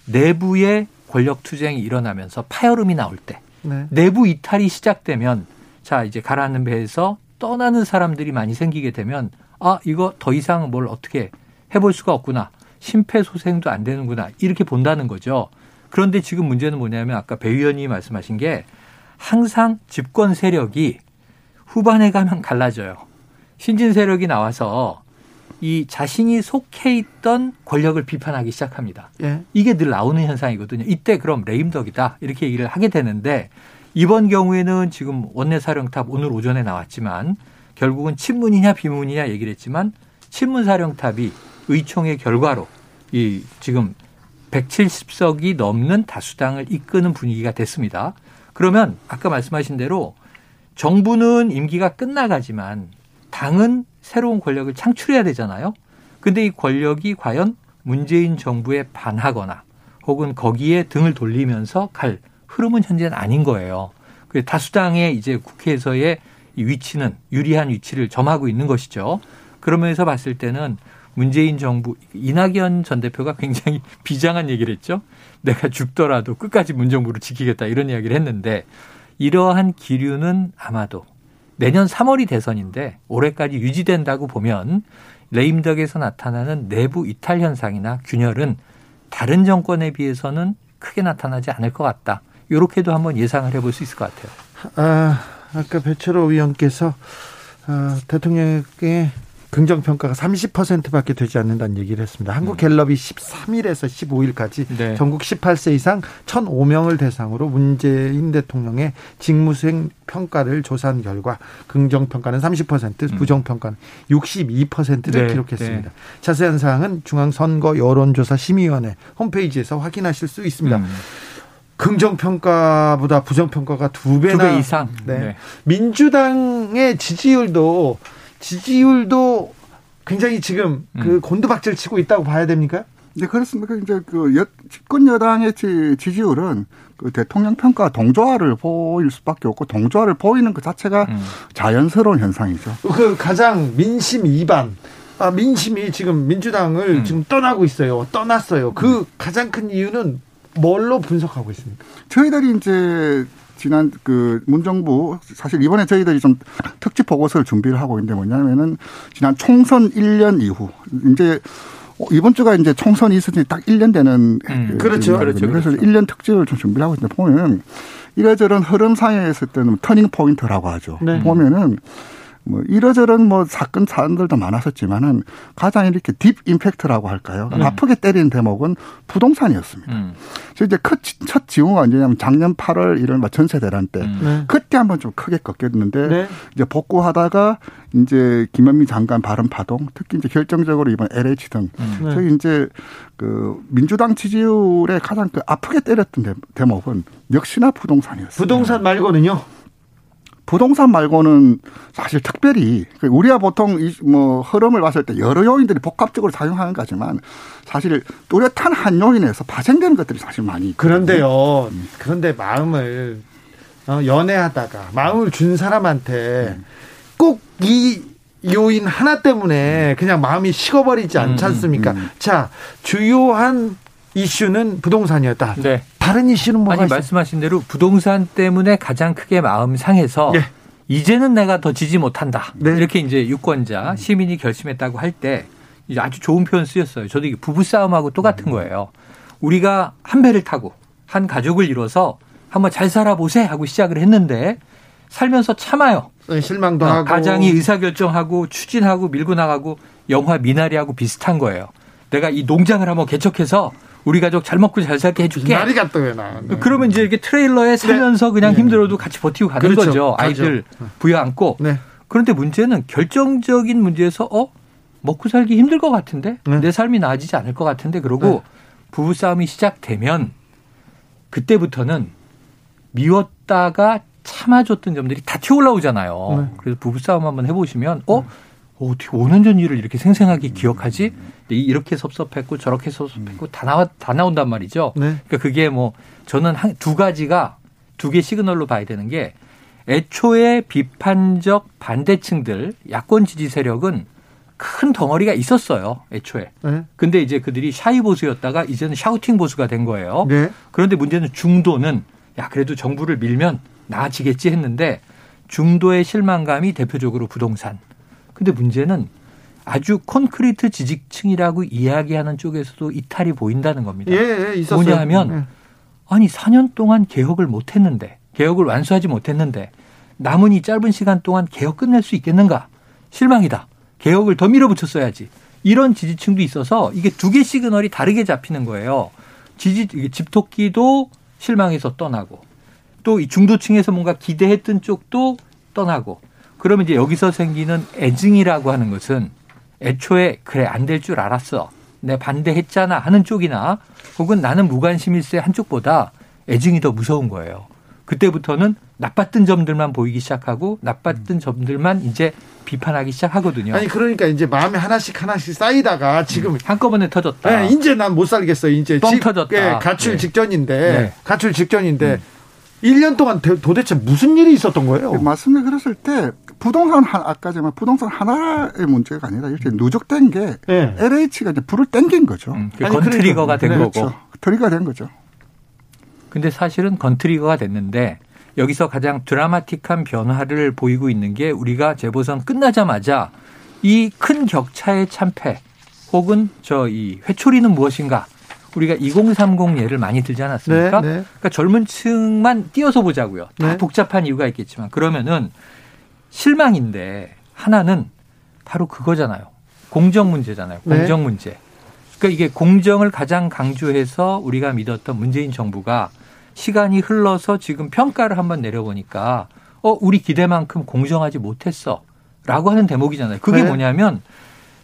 내부의 권력 투쟁이 일어나면서 파열음이 나올 때 네. 내부 이탈이 시작되면 자, 이제 가라앉는 배에서 떠나는 사람들이 많이 생기게 되면 아, 이거 더 이상 뭘 어떻게 해볼 수가 없구나. 심폐소생도 안 되는구나. 이렇게 본다는 거죠. 그런데 지금 문제는 뭐냐면 아까 배 의원님이 말씀하신 게 항상 집권 세력이 후반에 가면 갈라져요. 신진 세력이 나와서 이 자신이 속해 있던 권력을 비판하기 시작합니다. 예. 이게 늘 나오는 현상이거든요. 이때 그럼 레임덕이다 이렇게 얘기를 하게 되는데 이번 경우에는 지금 원내 사령탑 오늘 오전에 나왔지만 결국은 친문이냐 비문이냐 얘기를 했지만 친문 사령탑이 의총의 결과로 이 지금 170석이 넘는 다수당을 이끄는 분위기가 됐습니다. 그러면 아까 말씀하신 대로 정부는 임기가 끝나가지만 당은 새로운 권력을 창출해야 되잖아요. 근데 이 권력이 과연 문재인 정부에 반하거나 혹은 거기에 등을 돌리면서 갈 흐름은 현재는 아닌 거예요. 그 다수당의 이제 국회에서의 이 위치는 유리한 위치를 점하고 있는 것이죠. 그러면서 봤을 때는 문재인 정부 이낙연 전 대표가 굉장히 비장한 얘기를 했죠. 내가 죽더라도 끝까지 문정부를 지키겠다 이런 이야기를 했는데 이러한 기류는 아마도 내년 3월이 대선인데 올해까지 유지된다고 보면 레임덕에서 나타나는 내부 이탈 현상이나 균열은 다른 정권에 비해서는 크게 나타나지 않을 것 같다. 이렇게도 한번 예상을 해볼 수 있을 것 같아요. 아, 아까 배철호 의원께서 아, 대통령에게 긍정 평가가 30%밖에 되지 않는다는 얘기를 했습니다. 한국 갤럽이 13일에서 15일까지 네. 전국 18세 이상 1,005명을 대상으로 문재인 대통령의 직무수행 평가를 조사한 결과 긍정 평가는 30%, 음. 부정 평가는 62%를 네. 기록했습니다. 네. 자세한 사항은 중앙선거 여론조사 심의위원회 홈페이지에서 확인하실 수 있습니다. 음. 긍정평가보다 부정평가가 두 배나 두 배 이상. 네. 네. 민주당의 지지율도 지지율도 굉장히 지금 그 음. 그 곤두박질 치고 있다고 봐야 됩니까? 네, 그렇습니다. 이제 그 여, 집권 여당의 지, 지지율은 그 대통령 평가 동조화를 보일 수밖에 없고 동조화를 보이는 그 자체가 음. 자연스러운 현상이죠. 그 가장 민심 이반 아, 민심이 지금 민주당을 음. 지금 떠나고 있어요. 떠났어요. 그 음. 가장 큰 이유는 뭘로 분석하고 있습니까? 저희들이 이제 지난 그 문정부 사실 이번에 저희들이 좀 특집 보고서를 준비를 하고 있는데 뭐냐면은 지난 총선 1년 이후 이제 이번 주가 이제 총선이 있었지 딱 1년 되는 음, 그렇죠. 그렇죠. 그래서 그렇죠. 1년 특집을 좀 준비를 하고 있는데 보면 이래저런 흐름상에 있을 때는 터닝 포인트라고 하죠. 네. 보면은 뭐 이러저런 뭐 사건 사안들도 많았었지만은 가장 이렇게 deep impact라고 할까요? 음. 아프게 때리는 대목은 부동산이었습니다. 음. 그래서 이제 첫, 첫 징후가 언제냐면 작년 8월 이런 전세 대란 때 음. 네. 그때 한번 좀 크게 꺾였는데 네. 이제 복구하다가 이제 김현미 장관 발언 파동 특히 이제 결정적으로 이번 LH 등 음. 네. 저희 이제 그 민주당 지지율에 가장 그 아프게 때렸던 대목은 역시나 부동산이었어요. 부동산 말고는요? 부동산 말고는 사실 특별히 그 우리가 보통 뭐 흐름을 봤을 때 여러 요인들이 복합적으로 작용하는 거지만 사실 뚜렷한 한 요인에서 파생되는 것들이 사실 많이 있거든요. 그런데요. 음. 그런데 마음을 어, 연애하다가 마음을 준 사람한테 음. 꼭이 요인 하나 때문에 그냥 마음이 식어버리지 않지 음, 않습니까? 자, 주요한 이슈는 부동산이었다. 네. 다른 이슈는 뭐가 아니 말씀하신 대로 부동산 때문에 가장 크게 마음 상해서 네. 이제는 내가 더 지지 못한다. 네. 이렇게 이제 유권자 시민이 결심했다고 할 때 아주 좋은 표현 쓰였어요. 저도 이게 부부 싸움하고 똑같은 거예요. 우리가 한 배를 타고 한 가족을 이뤄서 한번 잘 살아보세 하고 시작을 했는데 살면서 참아요. 네, 실망도 어, 하고 가장이 의사결정하고 추진하고 밀고 나가고 영화 미나리하고 비슷한 거예요. 내가 이 농장을 한번 개척해서 우리 가족 잘 먹고 잘 살게 해줄게. 날이 갔다 왜 나. 네. 그러면 이제 이렇게 트레일러에 네. 살면서 네. 그냥 힘들어도 같이 버티고 가는 그렇죠. 거죠. 아이들 가죠. 부여 안고. 네. 그런데 문제는 결정적인 문제에서 어 먹고 살기 힘들 것 같은데 네. 내 삶이 나아지지 않을 것 같은데 그러고 네. 부부 싸움이 시작되면 그때부터는 미웠다가 참아줬던 점들이 다 튀어올라오잖아요. 그래서 부부 싸움 한번 해보시면 어 어, 어떻게 5년 전 일을 이렇게 생생하게 기억하지? 이렇게 섭섭했고 저렇게 섭섭했고 다 나와 다 나온단 말이죠. 네. 그러니까 그게 뭐 저는 한, 두 가지가 두 개 시그널로 봐야 되는 게 애초에 비판적 반대층들 야권 지지 세력은 큰 덩어리가 있었어요. 애초에. 네. 근데 이제 그들이 샤이 보수였다가 이제는 샤우팅 보수가 된 거예요. 네. 그런데 문제는 중도는 야 그래도 정부를 밀면 나아지겠지 했는데 중도의 실망감이 대표적으로 부동산 근데 문제는 아주 콘크리트 지지층이라고 이야기하는 쪽에서도 이탈이 보인다는 겁니다. 예, 예 있었어요. 뭐냐 하면 예. 아니 4년 동안 개혁을 못 했는데 개혁을 완수하지 못했는데 남은 이 짧은 시간 동안 개혁 끝낼 수 있겠는가? 실망이다. 개혁을 더 밀어붙였어야지. 이런 지지층도 있어서 이게 두 개 시그널이 다르게 잡히는 거예요. 지지 집토끼도 실망해서 떠나고 또 이 중도층에서 뭔가 기대했던 쪽도 떠나고 그러면 이제 여기서 생기는 애증이라고 하는 것은 애초에 그래 안 될 줄 알았어. 내 반대했잖아 하는 쪽이나 혹은 나는 무관심일세 한쪽보다 애증이 더 무서운 거예요. 그때부터는 나빴던 점들만 보이기 시작하고 나빴던 점들만 이제 비판하기 시작하거든요. 아니 그러니까 이제 마음에 하나씩 하나씩 쌓이다가 지금 음, 한꺼번에 터졌다. 네, 이제 난 못 살겠어. 이제 뻥 직, 터졌다. 네, 가출 네. 직전인데 네. 가출 직전인데 음. 1년 동안 도대체 무슨 일이 있었던 거예요? 말씀을 그랬을 때 부동산 한 아까 제가 부동산 하나의 문제가 아니라 이렇게 누적된 게 네. LH가 이제 불을 땡긴 거죠. 음, 그 건트리거가 된 그렇죠. 거고. 트리거가 된 거죠. 근데 사실은 건트리거가 됐는데 여기서 가장 드라마틱한 변화를 보이고 있는 게 우리가 재보선 끝나자마자 이 큰 격차의 참패 혹은 저 이 회초리는 무엇인가 우리가 2030 예를 많이 들지 않았습니까? 네, 네. 그러니까 젊은 층만 띄어서 보자고요. 다 네. 복잡한 이유가 있겠지만 그러면은 실망인데 하나는 바로 그거잖아요. 공정 문제잖아요. 네. 공정 문제. 그러니까 이게 공정을 가장 강조해서 우리가 믿었던 문재인 정부가 시간이 흘러서 지금 평가를 한번 내려보니까 어 우리 기대만큼 공정하지 못했어. 라고 하는 대목이잖아요. 그게 네. 뭐냐면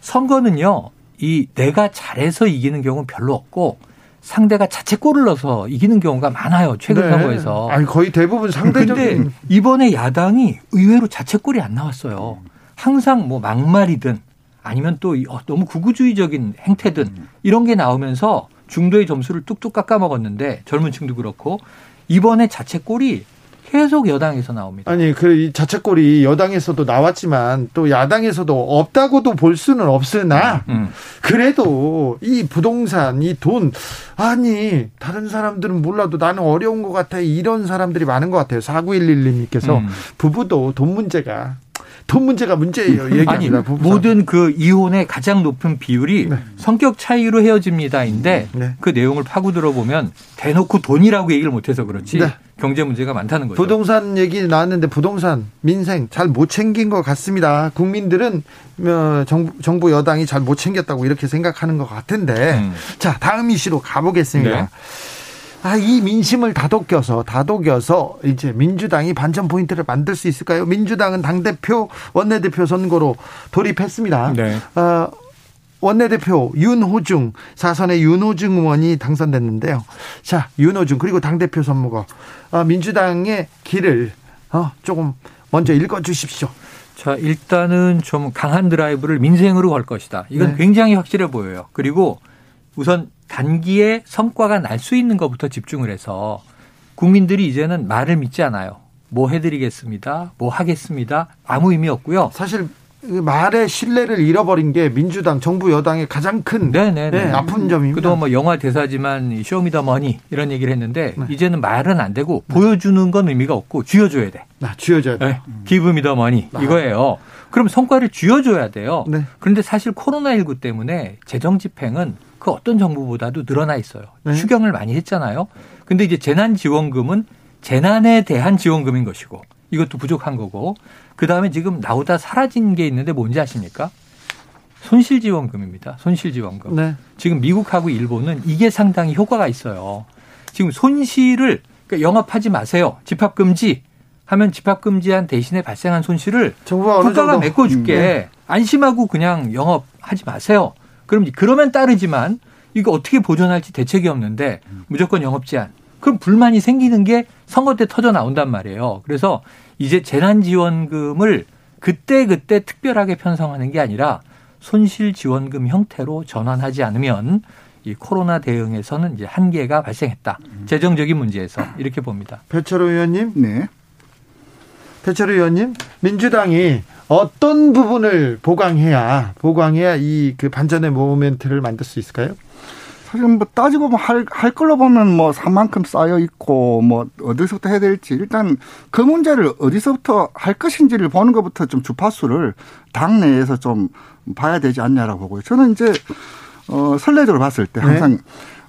선거는요. 이 내가 잘해서 이기는 경우는 별로 없고 상대가 자책골을 넣어서 이기는 경우가 많아요. 최근 네. 선거에서. 아니 거의 대부분 상대적인. 근데 이번에 야당이 의외로 자책골이 안 나왔어요. 항상 뭐 막말이든 아니면 또 어, 너무 구구주의적인 행태든 이런 게 나오면서 중도의 점수를 뚝뚝 깎아 먹었는데 젊은 층도 그렇고 이번에 자책골이 계속 여당에서 나옵니다. 아니 그 자책골이 여당에서도 나왔지만 또 야당에서도 없다고도 볼 수는 없으나 음. 그래도 이 부동산 이 돈 아니 다른 사람들은 몰라도 나는 어려운 것 같아 이런 사람들이 많은 것 같아요. 4911님께서 음. 부부도 돈 문제가 돈 문제가 문제예요. 얘기합니다. 아니, 모든 그 이혼의 가장 높은 비율이 네. 성격 차이로 헤어집니다인데 네. 그 내용을 파고 들어보면 대놓고 돈이라고 얘기를 못해서 그렇지 네. 경제 문제가 많다는 거죠. 부동산 얘기 나왔는데 부동산 민생 잘 못 챙긴 것 같습니다. 국민들은 어, 정부, 정부 여당이 잘 못 챙겼다고 이렇게 생각하는 것 같은데 음. 자 다음 이슈로 가보겠습니다. 네. 아, 이 민심을 다독여서, 다독여서 이제 민주당이 반전 포인트를 만들 수 있을까요? 민주당은 당 대표, 원내대표 선거로 돌입했습니다. 네. 어, 원내대표 윤호중, 사선의 윤호중 의원이 당선됐는데요. 자, 윤호중, 그리고 당 대표 선무거, 어, 민주당의 길을, 어, 조금 먼저 읽어 주십시오. 자, 일단은 좀 강한 드라이브를 민생으로 걸 것이다. 이건 네. 굉장히 확실해 보여요. 그리고 우선 단기에 성과가 날 수 있는 것부터 집중을 해서 국민들이 이제는 말을 믿지 않아요. 뭐 해드리겠습니다. 뭐 하겠습니다. 아무 의미 없고요. 사실 그 말의 신뢰를 잃어버린 게 민주당 정부 여당의 가장 큰 네네네. 네, 아픈 점입니다. 그동안 뭐 영화 대사지만 쇼미더머니 이런 얘기를 했는데 네. 이제는 말은 안 되고 네. 보여주는 건 의미가 없고 쥐어줘야 돼. 아, 쥐어줘야 돼. 네. 기브미더머니 아. 이거예요. 그럼 성과를 쥐어줘야 돼요. 네. 그런데 사실 코로나19 때문에 재정 집행은 그 어떤 정부보다도 늘어나 있어요. 네. 추경을 많이 했잖아요. 근데 이제 재난지원금은 재난에 대한 지원금인 것이고 이것도 부족한 거고 그 다음에 지금 나오다 사라진 게 있는데 뭔지 아십니까? 손실지원금입니다. 손실지원금. 네. 지금 미국하고 일본은 이게 상당히 효과가 있어요. 지금 손실을 그러니까 영업하지 마세요. 집합금지 하면 집합금지한 대신에 발생한 손실을 국가가 메꿔줄게. 네. 안심하고 그냥 영업하지 마세요. 그럼 그러면 따르지만 이거 어떻게 보존할지 대책이 없는데 무조건 영업 제한. 그럼 불만이 생기는 게 선거 때 터져 나온단 말이에요. 그래서 이제 재난지원금을 그때 그때 특별하게 편성하는 게 아니라 손실지원금 형태로 전환하지 않으면 이 코로나 대응에서는 이제 한계가 발생했다. 재정적인 문제에서 이렇게 봅니다. 배철호 의원님. 네. 배철호 의원님, 민주당이 어떤 부분을 보강해야 보강해야 이 그 반전의 모멘트를 만들 수 있을까요? 사실 뭐 따지고 뭐 할, 할 걸로 보면 뭐 산만큼 쌓여 있고 뭐 어디서부터 해야 될지 일단 그 문제를 어디서부터 할 것인지를 보는 것부터 좀 주파수를 당 내에서 좀 봐야 되지 않냐라고 보고요. 저는 이제 어 선례적으로 봤을 때 항상 네.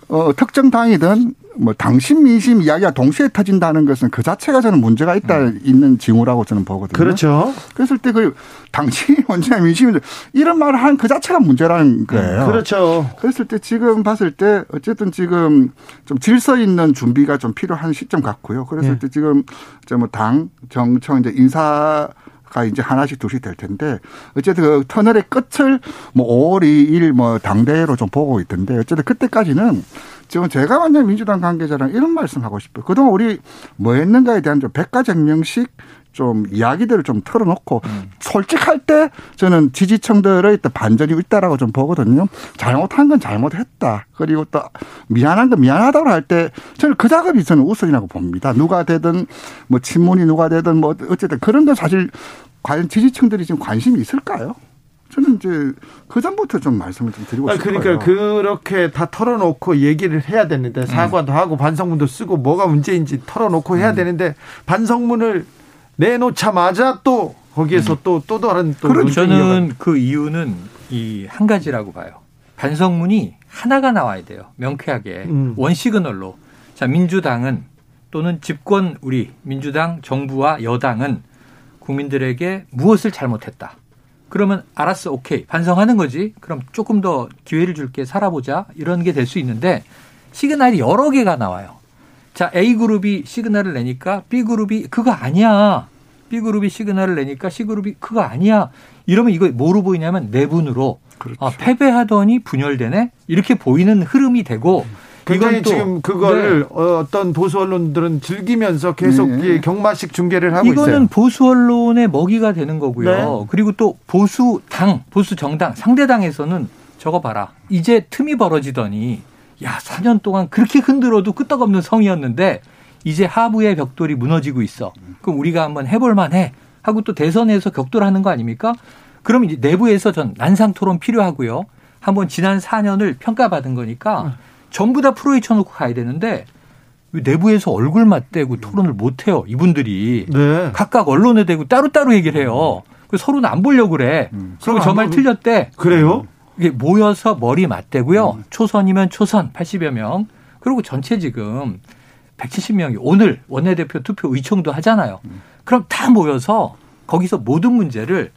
어, 특정 당이든 뭐 당신 민심 이야기가 동시에 터진다는 것은 그 자체가 저는 문제가 있다 음. 있는 징후라고 저는 보거든요. 그렇죠. 그랬을 때 그 당신이 먼저 민심이 이런 말을 한그 자체가 문제라는 거예요. 그렇죠. 그랬을 때 지금 봤을 때 어쨌든 지금 좀 질서 있는 준비가 좀 필요한 시점 같고요. 그랬을 네. 때 지금 뭐당 정청 이제 인사 가 이제 하나씩 둘씩 될 텐데 어쨌든 그 터널의 끝을 뭐 5월 2일 뭐 당대로 좀 보고 있던데 어쨌든 그때까지는 지금 제가 완전 민주당 관계자랑 이런 말씀하고 싶어요. 그동안 우리 뭐 했는가에 대한 좀 백과쟁명식 좀 이야기들을 좀 털어놓고 음. 솔직할 때 저는 지지층들의 반전이 있다라고 좀 보거든요. 잘못한 건 잘못했다. 그리고 또 미안한 건 미안하다고 할 때 저는 그 작업이 저는 우선이라고 봅니다. 누가 되든 뭐 친문이 누가 되든 뭐 어쨌든 그런 건 사실 과연 지지층들이 지금 관심이 있을까요? 저는 이제 그 전부터 좀 말씀을 좀 드리고 아, 싶어요. 그러니까 그렇게 다 털어놓고 얘기를 해야 되는데 사과도 음. 하고 반성문도 쓰고 뭐가 문제인지 털어놓고 해야 음. 되는데 반성문을 내놓자마자 또 거기에서 또또 음. 또 다른 또 그렇죠. 저는 그 이유는 이 한 가지라고 봐요. 반성문이 하나가 나와야 돼요. 명쾌하게 음. 원 시그널로. 자 민주당은 또는 집권 우리 민주당 정부와 여당은 국민들에게 무엇을 잘못했다. 그러면 알았어, 오케이 반성하는 거지. 그럼 조금 더 기회를 줄게 살아보자 이런 게 될 수 있는데 시그널이 여러 개가 나와요. 자, A 그룹이 시그널을 내니까 B 그룹이 그거 아니야. B 그룹이 시그널을 내니까 C 그룹이 그거 아니야. 이러면 이거 뭐로 보이냐면 내분으로 그렇죠. 아, 패배하더니 분열되네 이렇게 보이는 흐름이 되고 굉장히 지금 그거를 네. 어떤 보수 언론들은 즐기면서 계속 네. 경마식 중계를 하고 이거는 있어요. 이거는 보수 언론의 먹이가 되는 거고요. 네. 그리고 또 보수 당, 보수 정당, 상대 당에서는 저거 봐라. 이제 틈이 벌어지더니 야, 4년 동안 그렇게 흔들어도 끄떡없는 성이었는데 이제 하부의 벽돌이 무너지고 있어. 그럼 우리가 한번 해볼 만해. 하고 또 대선에서 격돌하는 거 아닙니까? 그럼 이제 내부에서 전 난상 토론 필요하고요. 한번 지난 4년을 평가받은 거니까 전부 다 프로에 쳐놓고 가야 되는데 내부에서 얼굴 맞대고 토론을 못 해요. 이분들이 네. 각각 언론에 대고 따로따로 얘기를 해요. 서로는 안 보려고 그래. 음. 그리고 저 말 틀렸대. 그래요? 이게 모여서 머리 맞대고요. 음. 초선이면 초선 80여 명. 그리고 전체 지금 170명이 오늘 원내대표 투표 의총도 하잖아요. 음. 그럼 다 모여서 거기서 모든 문제를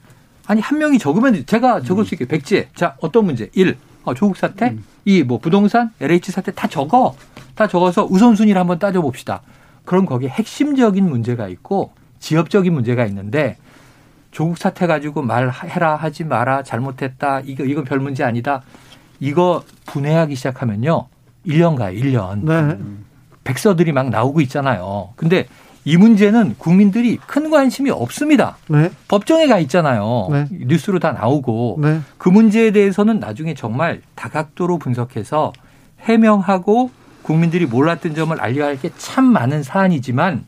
아니 한 명이 적으면 제가 적을 수 있게 백지. 자 어떤 문제? 1. 어, 조국 사태. 음. 2. 뭐 부동산, LH 사태 다 적어. 다 적어서 우선순위를 한번 따져봅시다. 그럼 거기에 핵심적인 문제가 있고 지역적인 문제가 있는데 조국 사태 가지고 말해라 하지 마라 잘못했다 이거 이건 별 문제 아니다 이거 분해하기 시작하면요 1년 가요 1년 네. 백서들이 막 나오고 있잖아요 근데 이 문제는 국민들이 큰 관심이 없습니다 네. 법정에 가 있잖아요 네. 뉴스로 다 나오고 네. 그 문제에 대해서는 나중에 정말 다각도로 분석해서 해명하고 국민들이 몰랐던 점을 알려야 할 게 참 많은 사안이지만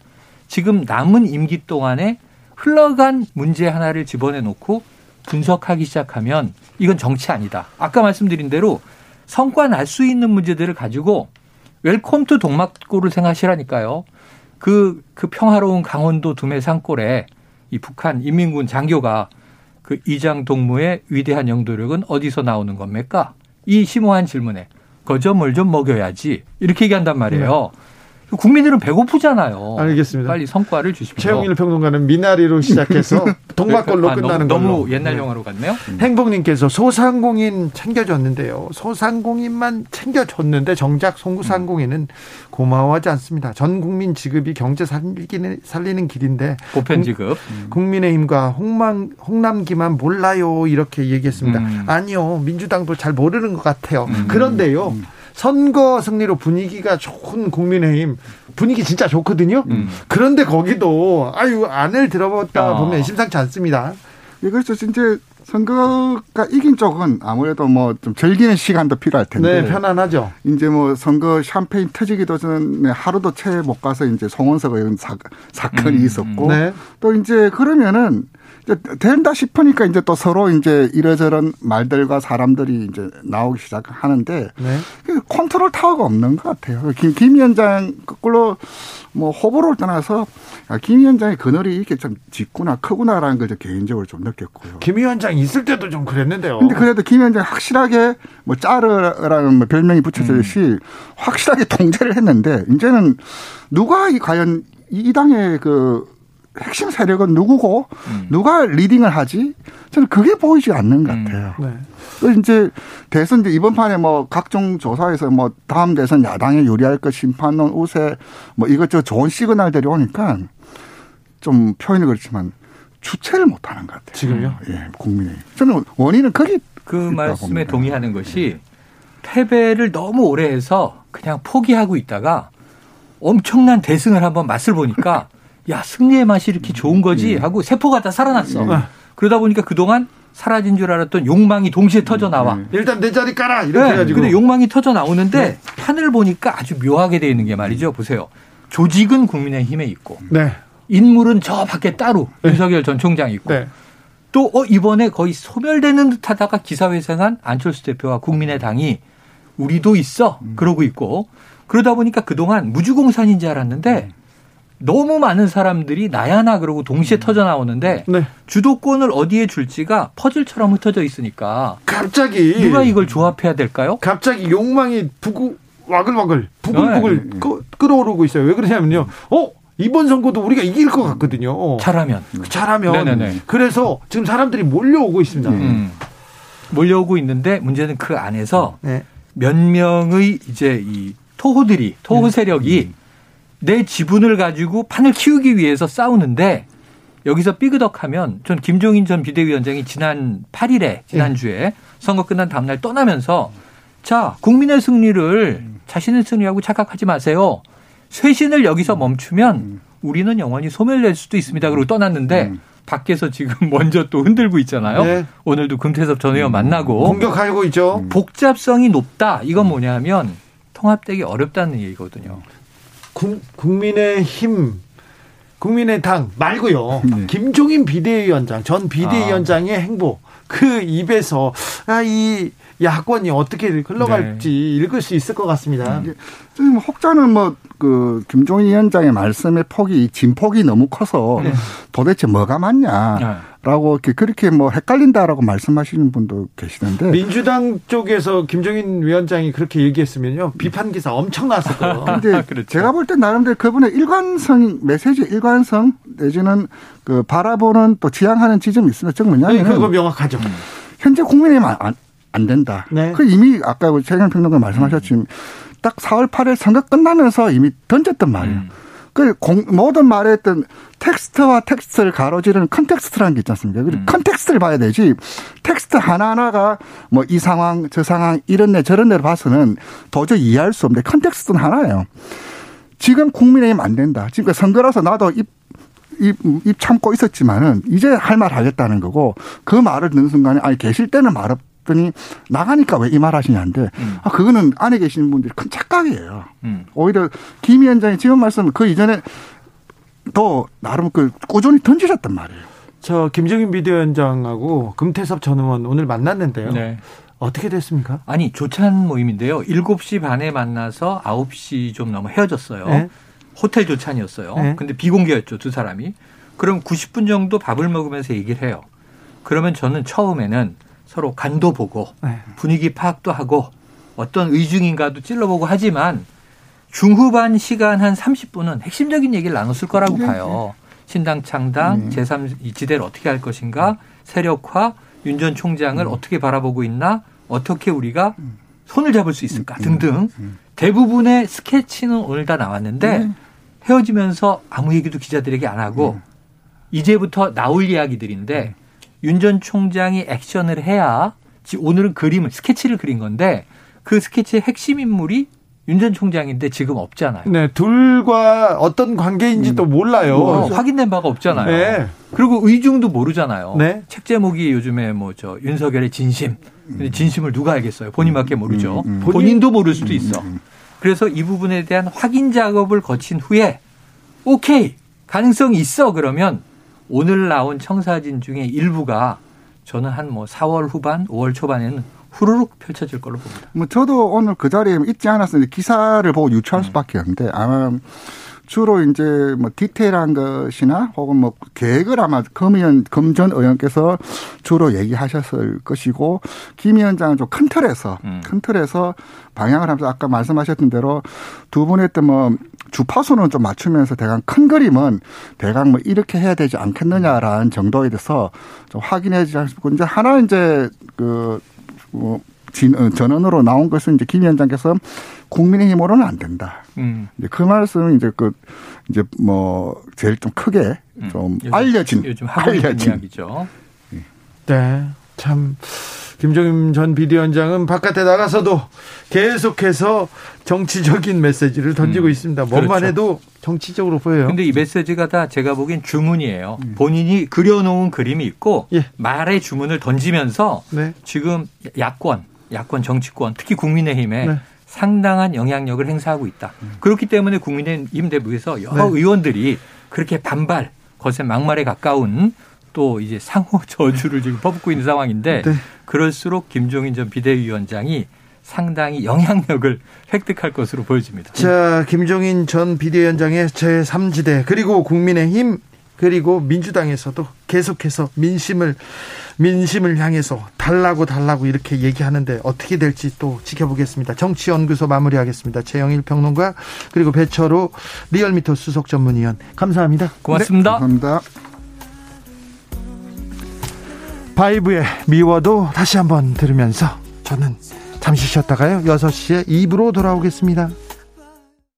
지금 남은 임기 동안에 흘러간 문제 하나를 집어내 놓고 분석하기 시작하면 이건 정치 아니다. 아까 말씀드린 대로 성과 날 수 있는 문제들을 가지고 웰컴 투 동막골을 생각하시라니까요. 그, 그 평화로운 강원도 두메 산골에 이 북한 인민군 장교가 그 이장 동무의 위대한 영도력은 어디서 나오는 겁니까? 이 심오한 질문에 거저물 좀 먹여야지 이렇게 얘기한단 말이에요. 네. 국민들은 배고프잖아요. 알겠습니다. 빨리 성과를 주십시오. 최영일 평론가는 미나리로 시작해서 동막걸로 아, 끝나는 너무, 걸로. 너무 옛날 네. 영화로 갔네요. 음. 행복님께서 소상공인 챙겨줬는데요. 소상공인만 챙겨줬는데 정작 송구상공인은 고마워하지 않습니다. 전 국민 지급이 경제 살리는, 살리는 길인데 보편 지급 음. 국민의힘과 홍만, 홍남기만 몰라요 이렇게 얘기했습니다. 음. 아니요 민주당도 잘 모르는 것 같아요. 음. 그런데요. 음. 선거 승리로 분위기가 좋은 국민의힘 분위기 진짜 좋거든요. 음. 그런데 거기도 아유 안을 들어봤다 어. 보면 심상치 않습니다. 예, 그렇죠. 진짜 선거가 이긴 쪽은 아무래도 뭐 좀 즐기는 시간도 필요할 텐데. 네, 편안하죠. 이제 뭐 선거 샴페인 터지기도 전에 하루도 채 못 가서 이제 송원석 의원 사, 사건이 음. 있었고. 네. 또 이제 그러면은 된다 싶으니까 이제 또 서로 이제 이러저런 말들과 사람들이 이제 나오기 시작하는데 네. 그 컨트롤 타워가 없는 것 같아요. 김, 김 위원장 거꾸로 뭐 호불호를 떠나서 김 위원장의 그늘이 이렇게 좀 짙구나 크구나라는 걸 개인적으로 좀 느꼈고요. 김 위원장 있을 때도 좀 그랬는데요. 근데 그래도 김 위원장 확실하게 뭐 짜르라는 뭐 별명이 붙여졌듯이 음. 확실하게 통제를 했는데 이제는 누가 이 과연 이 당의 그 핵심 세력은 누구고 음. 누가 leading을 하지? 저는 그게 보이지 않는 것 음. 같아요. 음. 네. 이제 대선 이제 이번 판에 뭐 각종 조사에서 뭐 다음 대선 야당에 유리할 것 심판론 우세 뭐 이것저것 좋은 시그널들이 오니까 좀 표현이 그렇지만 주체를 못 하는 것 같아요. 지금요? 예, 국민의. 저는 원인은 거기 그 말씀에 봅니다. 동의하는 것이 패배를 너무 오래 해서 그냥 포기하고 있다가 엄청난 대승을 한번 맛을 보니까 야 승리의 맛이 이렇게 좋은 거지 음. 하고 세포가 다 살아났어. 네. 그러다 보니까 그동안 사라진 줄 알았던 욕망이 동시에 터져 나와. 음. 일단 내 자리 깔아 이렇게 네. 해가지고. 근데 욕망이 터져 나오는데 네. 판을 보니까 아주 묘하게 돼 있는 게 말이죠. 보세요. 조직은 국민의힘에 있고 네. 인물은 저 밖에 따로 네. 윤석열 전 총장이 있고 네. 또 어, 이번에 거의 소멸되는 듯하다가 기사회생한 안철수 대표와 국민의당이 우리도 있어 음. 그러고 있고 그러다 보니까 그동안 무주공산인 줄 알았는데 음. 너무 많은 사람들이 나야나 그러고 동시에 음. 터져 나오는데 네. 주도권을 어디에 줄지가 퍼즐처럼 흩어져 있으니까 갑자기 누가 이걸 조합해야 될까요? 갑자기 욕망이 부구 와글와글 부글부글 네. 끌어오르고 있어요. 왜 그러냐면요. 어 이번 선거도 우리가 이길 것 같거든요. 잘하면 잘하면 네네네. 그래서 지금 사람들이 몰려오고 있습니다. 음. 몰려오고 있는데 문제는 그 안에서 네. 몇 명의 이제 이 토호들이 토호 네. 세력이 음. 내 지분을 가지고 판을 키우기 위해서 싸우는데 여기서 삐그덕하면 전 김종인 전 비대위원장이 지난 8일에 지난주에 선거 끝난 다음날 떠나면서 자 국민의 승리를 자신의 승리라고 착각하지 마세요. 쇄신을 여기서 멈추면 우리는 영원히 소멸될 수도 있습니다. 그리고 떠났는데 밖에서 지금 먼저 또 흔들고 있잖아요. 네. 오늘도 금태섭 전 의원 만나고 공격하고 있죠. 복잡성이 높다. 이건 뭐냐면 통합되기 어렵다는 얘기거든요. 국민의힘 국민의당 말고요. 네. 김종인 비대위원장 전 비대위원장의 아. 행보 그 입에서 아이 야권이 어떻게 흘러갈지 네. 읽을 수 있을 것 같습니다. 지금 혹자는 뭐 그 김종인 위원장의 말씀의 폭이 진폭이 너무 커서 네. 도대체 뭐가 맞냐라고 이렇게 그렇게 뭐 헷갈린다라고 말씀하시는 분도 계시는데 민주당 쪽에서 김종인 위원장이 그렇게 얘기했으면요 비판 기사 엄청 났을 거예요. 근데 그렇죠. 제가 볼 때 나름대로 그분의 일관성 메시지 일관성 내지는 그 바라보는 또 지향하는 지점이 있습니다. 즉 뭐냐면 네, 그거 명확하죠. 현재 국민의힘 안, 안 된다. 네. 그 이미 아까 최경 평론가 말씀하셨지만 딱 4월 8일 선거 끝나면서 이미 던졌단 말이에요. 음. 그 공, 모든 말에 했던 텍스트와 텍스트를 가로지르는 context라는 게 있지 않습니까? 그 음. context를 봐야 되지 텍스트 하나하나가 뭐 이 상황, 저 상황, 이런 데 저런 데로 봐서는 도저히 이해할 수 없는데 context는 하나예요. 지금 국민의힘 안 된다. 지금 그 선거라서 나도 입, 입, 입 참고 있었지만은 이제 할 말 하겠다는 거고 그 말을 듣는 순간에 아니 계실 때는 말 없, 그랬더니 나가니까 왜 이 말 하시냐는데 음. 아 그거는 안에 계시는 분들이 큰 착각이에요. 음. 오히려 김 위원장이 지금 말씀 그 이전에 또 나름 그 꾸준히 던지셨단 말이에요. 저 김정인 비대위원장하고 금태섭 전 의원 오늘 만났는데요. 네. 어떻게 됐습니까? 아니 조찬 모임인데요. 7시 반에 만나서 9시 좀 넘어 헤어졌어요. 네. 호텔 조찬이었어요. 네. 근데 비공개였죠, 두 사람이. 그럼 90분 정도 밥을 먹으면서 얘기를 해요. 그러면 저는 처음에는 서로 간도 보고 네. 분위기 파악도 하고 어떤 의중인가도 찔러보고 하지만 중후반 시간 한 30분은 핵심적인 얘기를 나눴을 거라고 네. 봐요. 신당 창당, 네. 제3지대를 어떻게 할 것인가, 세력화, 윤 전 총장을 음. 어떻게 바라보고 있나, 어떻게 우리가 손을 잡을 수 있을까 음. 등등 음. 대부분의 스케치는 오늘 다 나왔는데 헤어지면서 아무 얘기도 기자들에게 안 하고 이제부터 나올 이야기들인데 윤 전 총장이 액션을 해야 오늘은 그림을 스케치를 그린 건데 그 스케치의 핵심 인물이 윤 전 총장인데 지금 없잖아요. 네, 둘과 어떤 관계인지도 음. 몰라요. 뭐, 확인된 바가 없잖아요. 네. 그리고 의중도 모르잖아요. 네. 책 제목이 요즘에 뭐 저 윤석열의 진심. 근데 진심을 누가 알겠어요? 본인밖에 모르죠. 음, 음, 음. 본인도 모를 수도 있어. 그래서 이 부분에 대한 확인 작업을 거친 후에 오케이 가능성이 있어 그러면 오늘 나온 청사진 중에 일부가 저는 한 뭐 4월 후반, 5월 초반에는 후루룩 펼쳐질 걸로 봅니다. 뭐 저도 오늘 그 자리에 있지 않았어요. 기사를 보고 유추할 음. 수밖에 없는데 아마 주로 이제 뭐 디테일한 것이나 혹은 뭐 계획을 아마 검 의원, 검전 의원께서 주로 얘기하셨을 것이고 김 위원장은 좀 큰 틀에서 음. 큰 틀에서 방향을 하면서 아까 말씀하셨던 대로 두분 했던 뭐 주파수는 좀 맞추면서 대강 큰 그림은 대강 뭐 이렇게 해야 되지 않겠느냐라는 정도에 대해서 좀 확인해 주지 않습니까? 이제 하나 이제 그, 뭐, 전원으로 나온 것은 이제 김 위원장께서 국민의힘으로는 안 된다. 음. 이제 그 말씀은 이제 그, 이제 뭐, 제일 좀 크게 음. 좀 음. 요즘, 알려진. 요즘 있는 이야기죠. 네. 참. 김종인 전 비대위원장은 바깥에 나가서도 계속해서 정치적인 메시지를 던지고 음, 있습니다. 뭔만 그렇죠. 해도 정치적으로 보여요. 근데 이 메시지가 다 제가 보기엔 주문이에요. 음. 본인이 그려놓은 그림이 있고 예. 말의 주문을 던지면서 네. 지금 야권, 야권 정치권, 특히 국민의힘에 네. 상당한 영향력을 행사하고 있다. 음. 그렇기 때문에 국민의힘 내부에서 여러 네. 의원들이 그렇게 반발, 거센 막말에 가까운 또 이제 상호 저주를 지금 퍼붓고 있는 상황인데 네. 그럴수록 김종인 전 비대위원장이 상당히 영향력을 획득할 것으로 보여집니다. 자, 김종인 전 비대위원장의 제3지대 그리고 국민의힘 그리고 민주당에서도 계속해서 민심을 민심을 향해서 달라고 달라고 이렇게 얘기하는데 어떻게 될지 또 지켜보겠습니다. 정치연구소 마무리하겠습니다. 최영일 평론가 그리고 배철호 리얼미터 수석 전문위원 감사합니다. 고맙습니다. 네, 감사합니다. 바이브의 미워도 다시 한번 들으면서 저는 잠시 쉬었다가요. 6시에 2부로 돌아오겠습니다.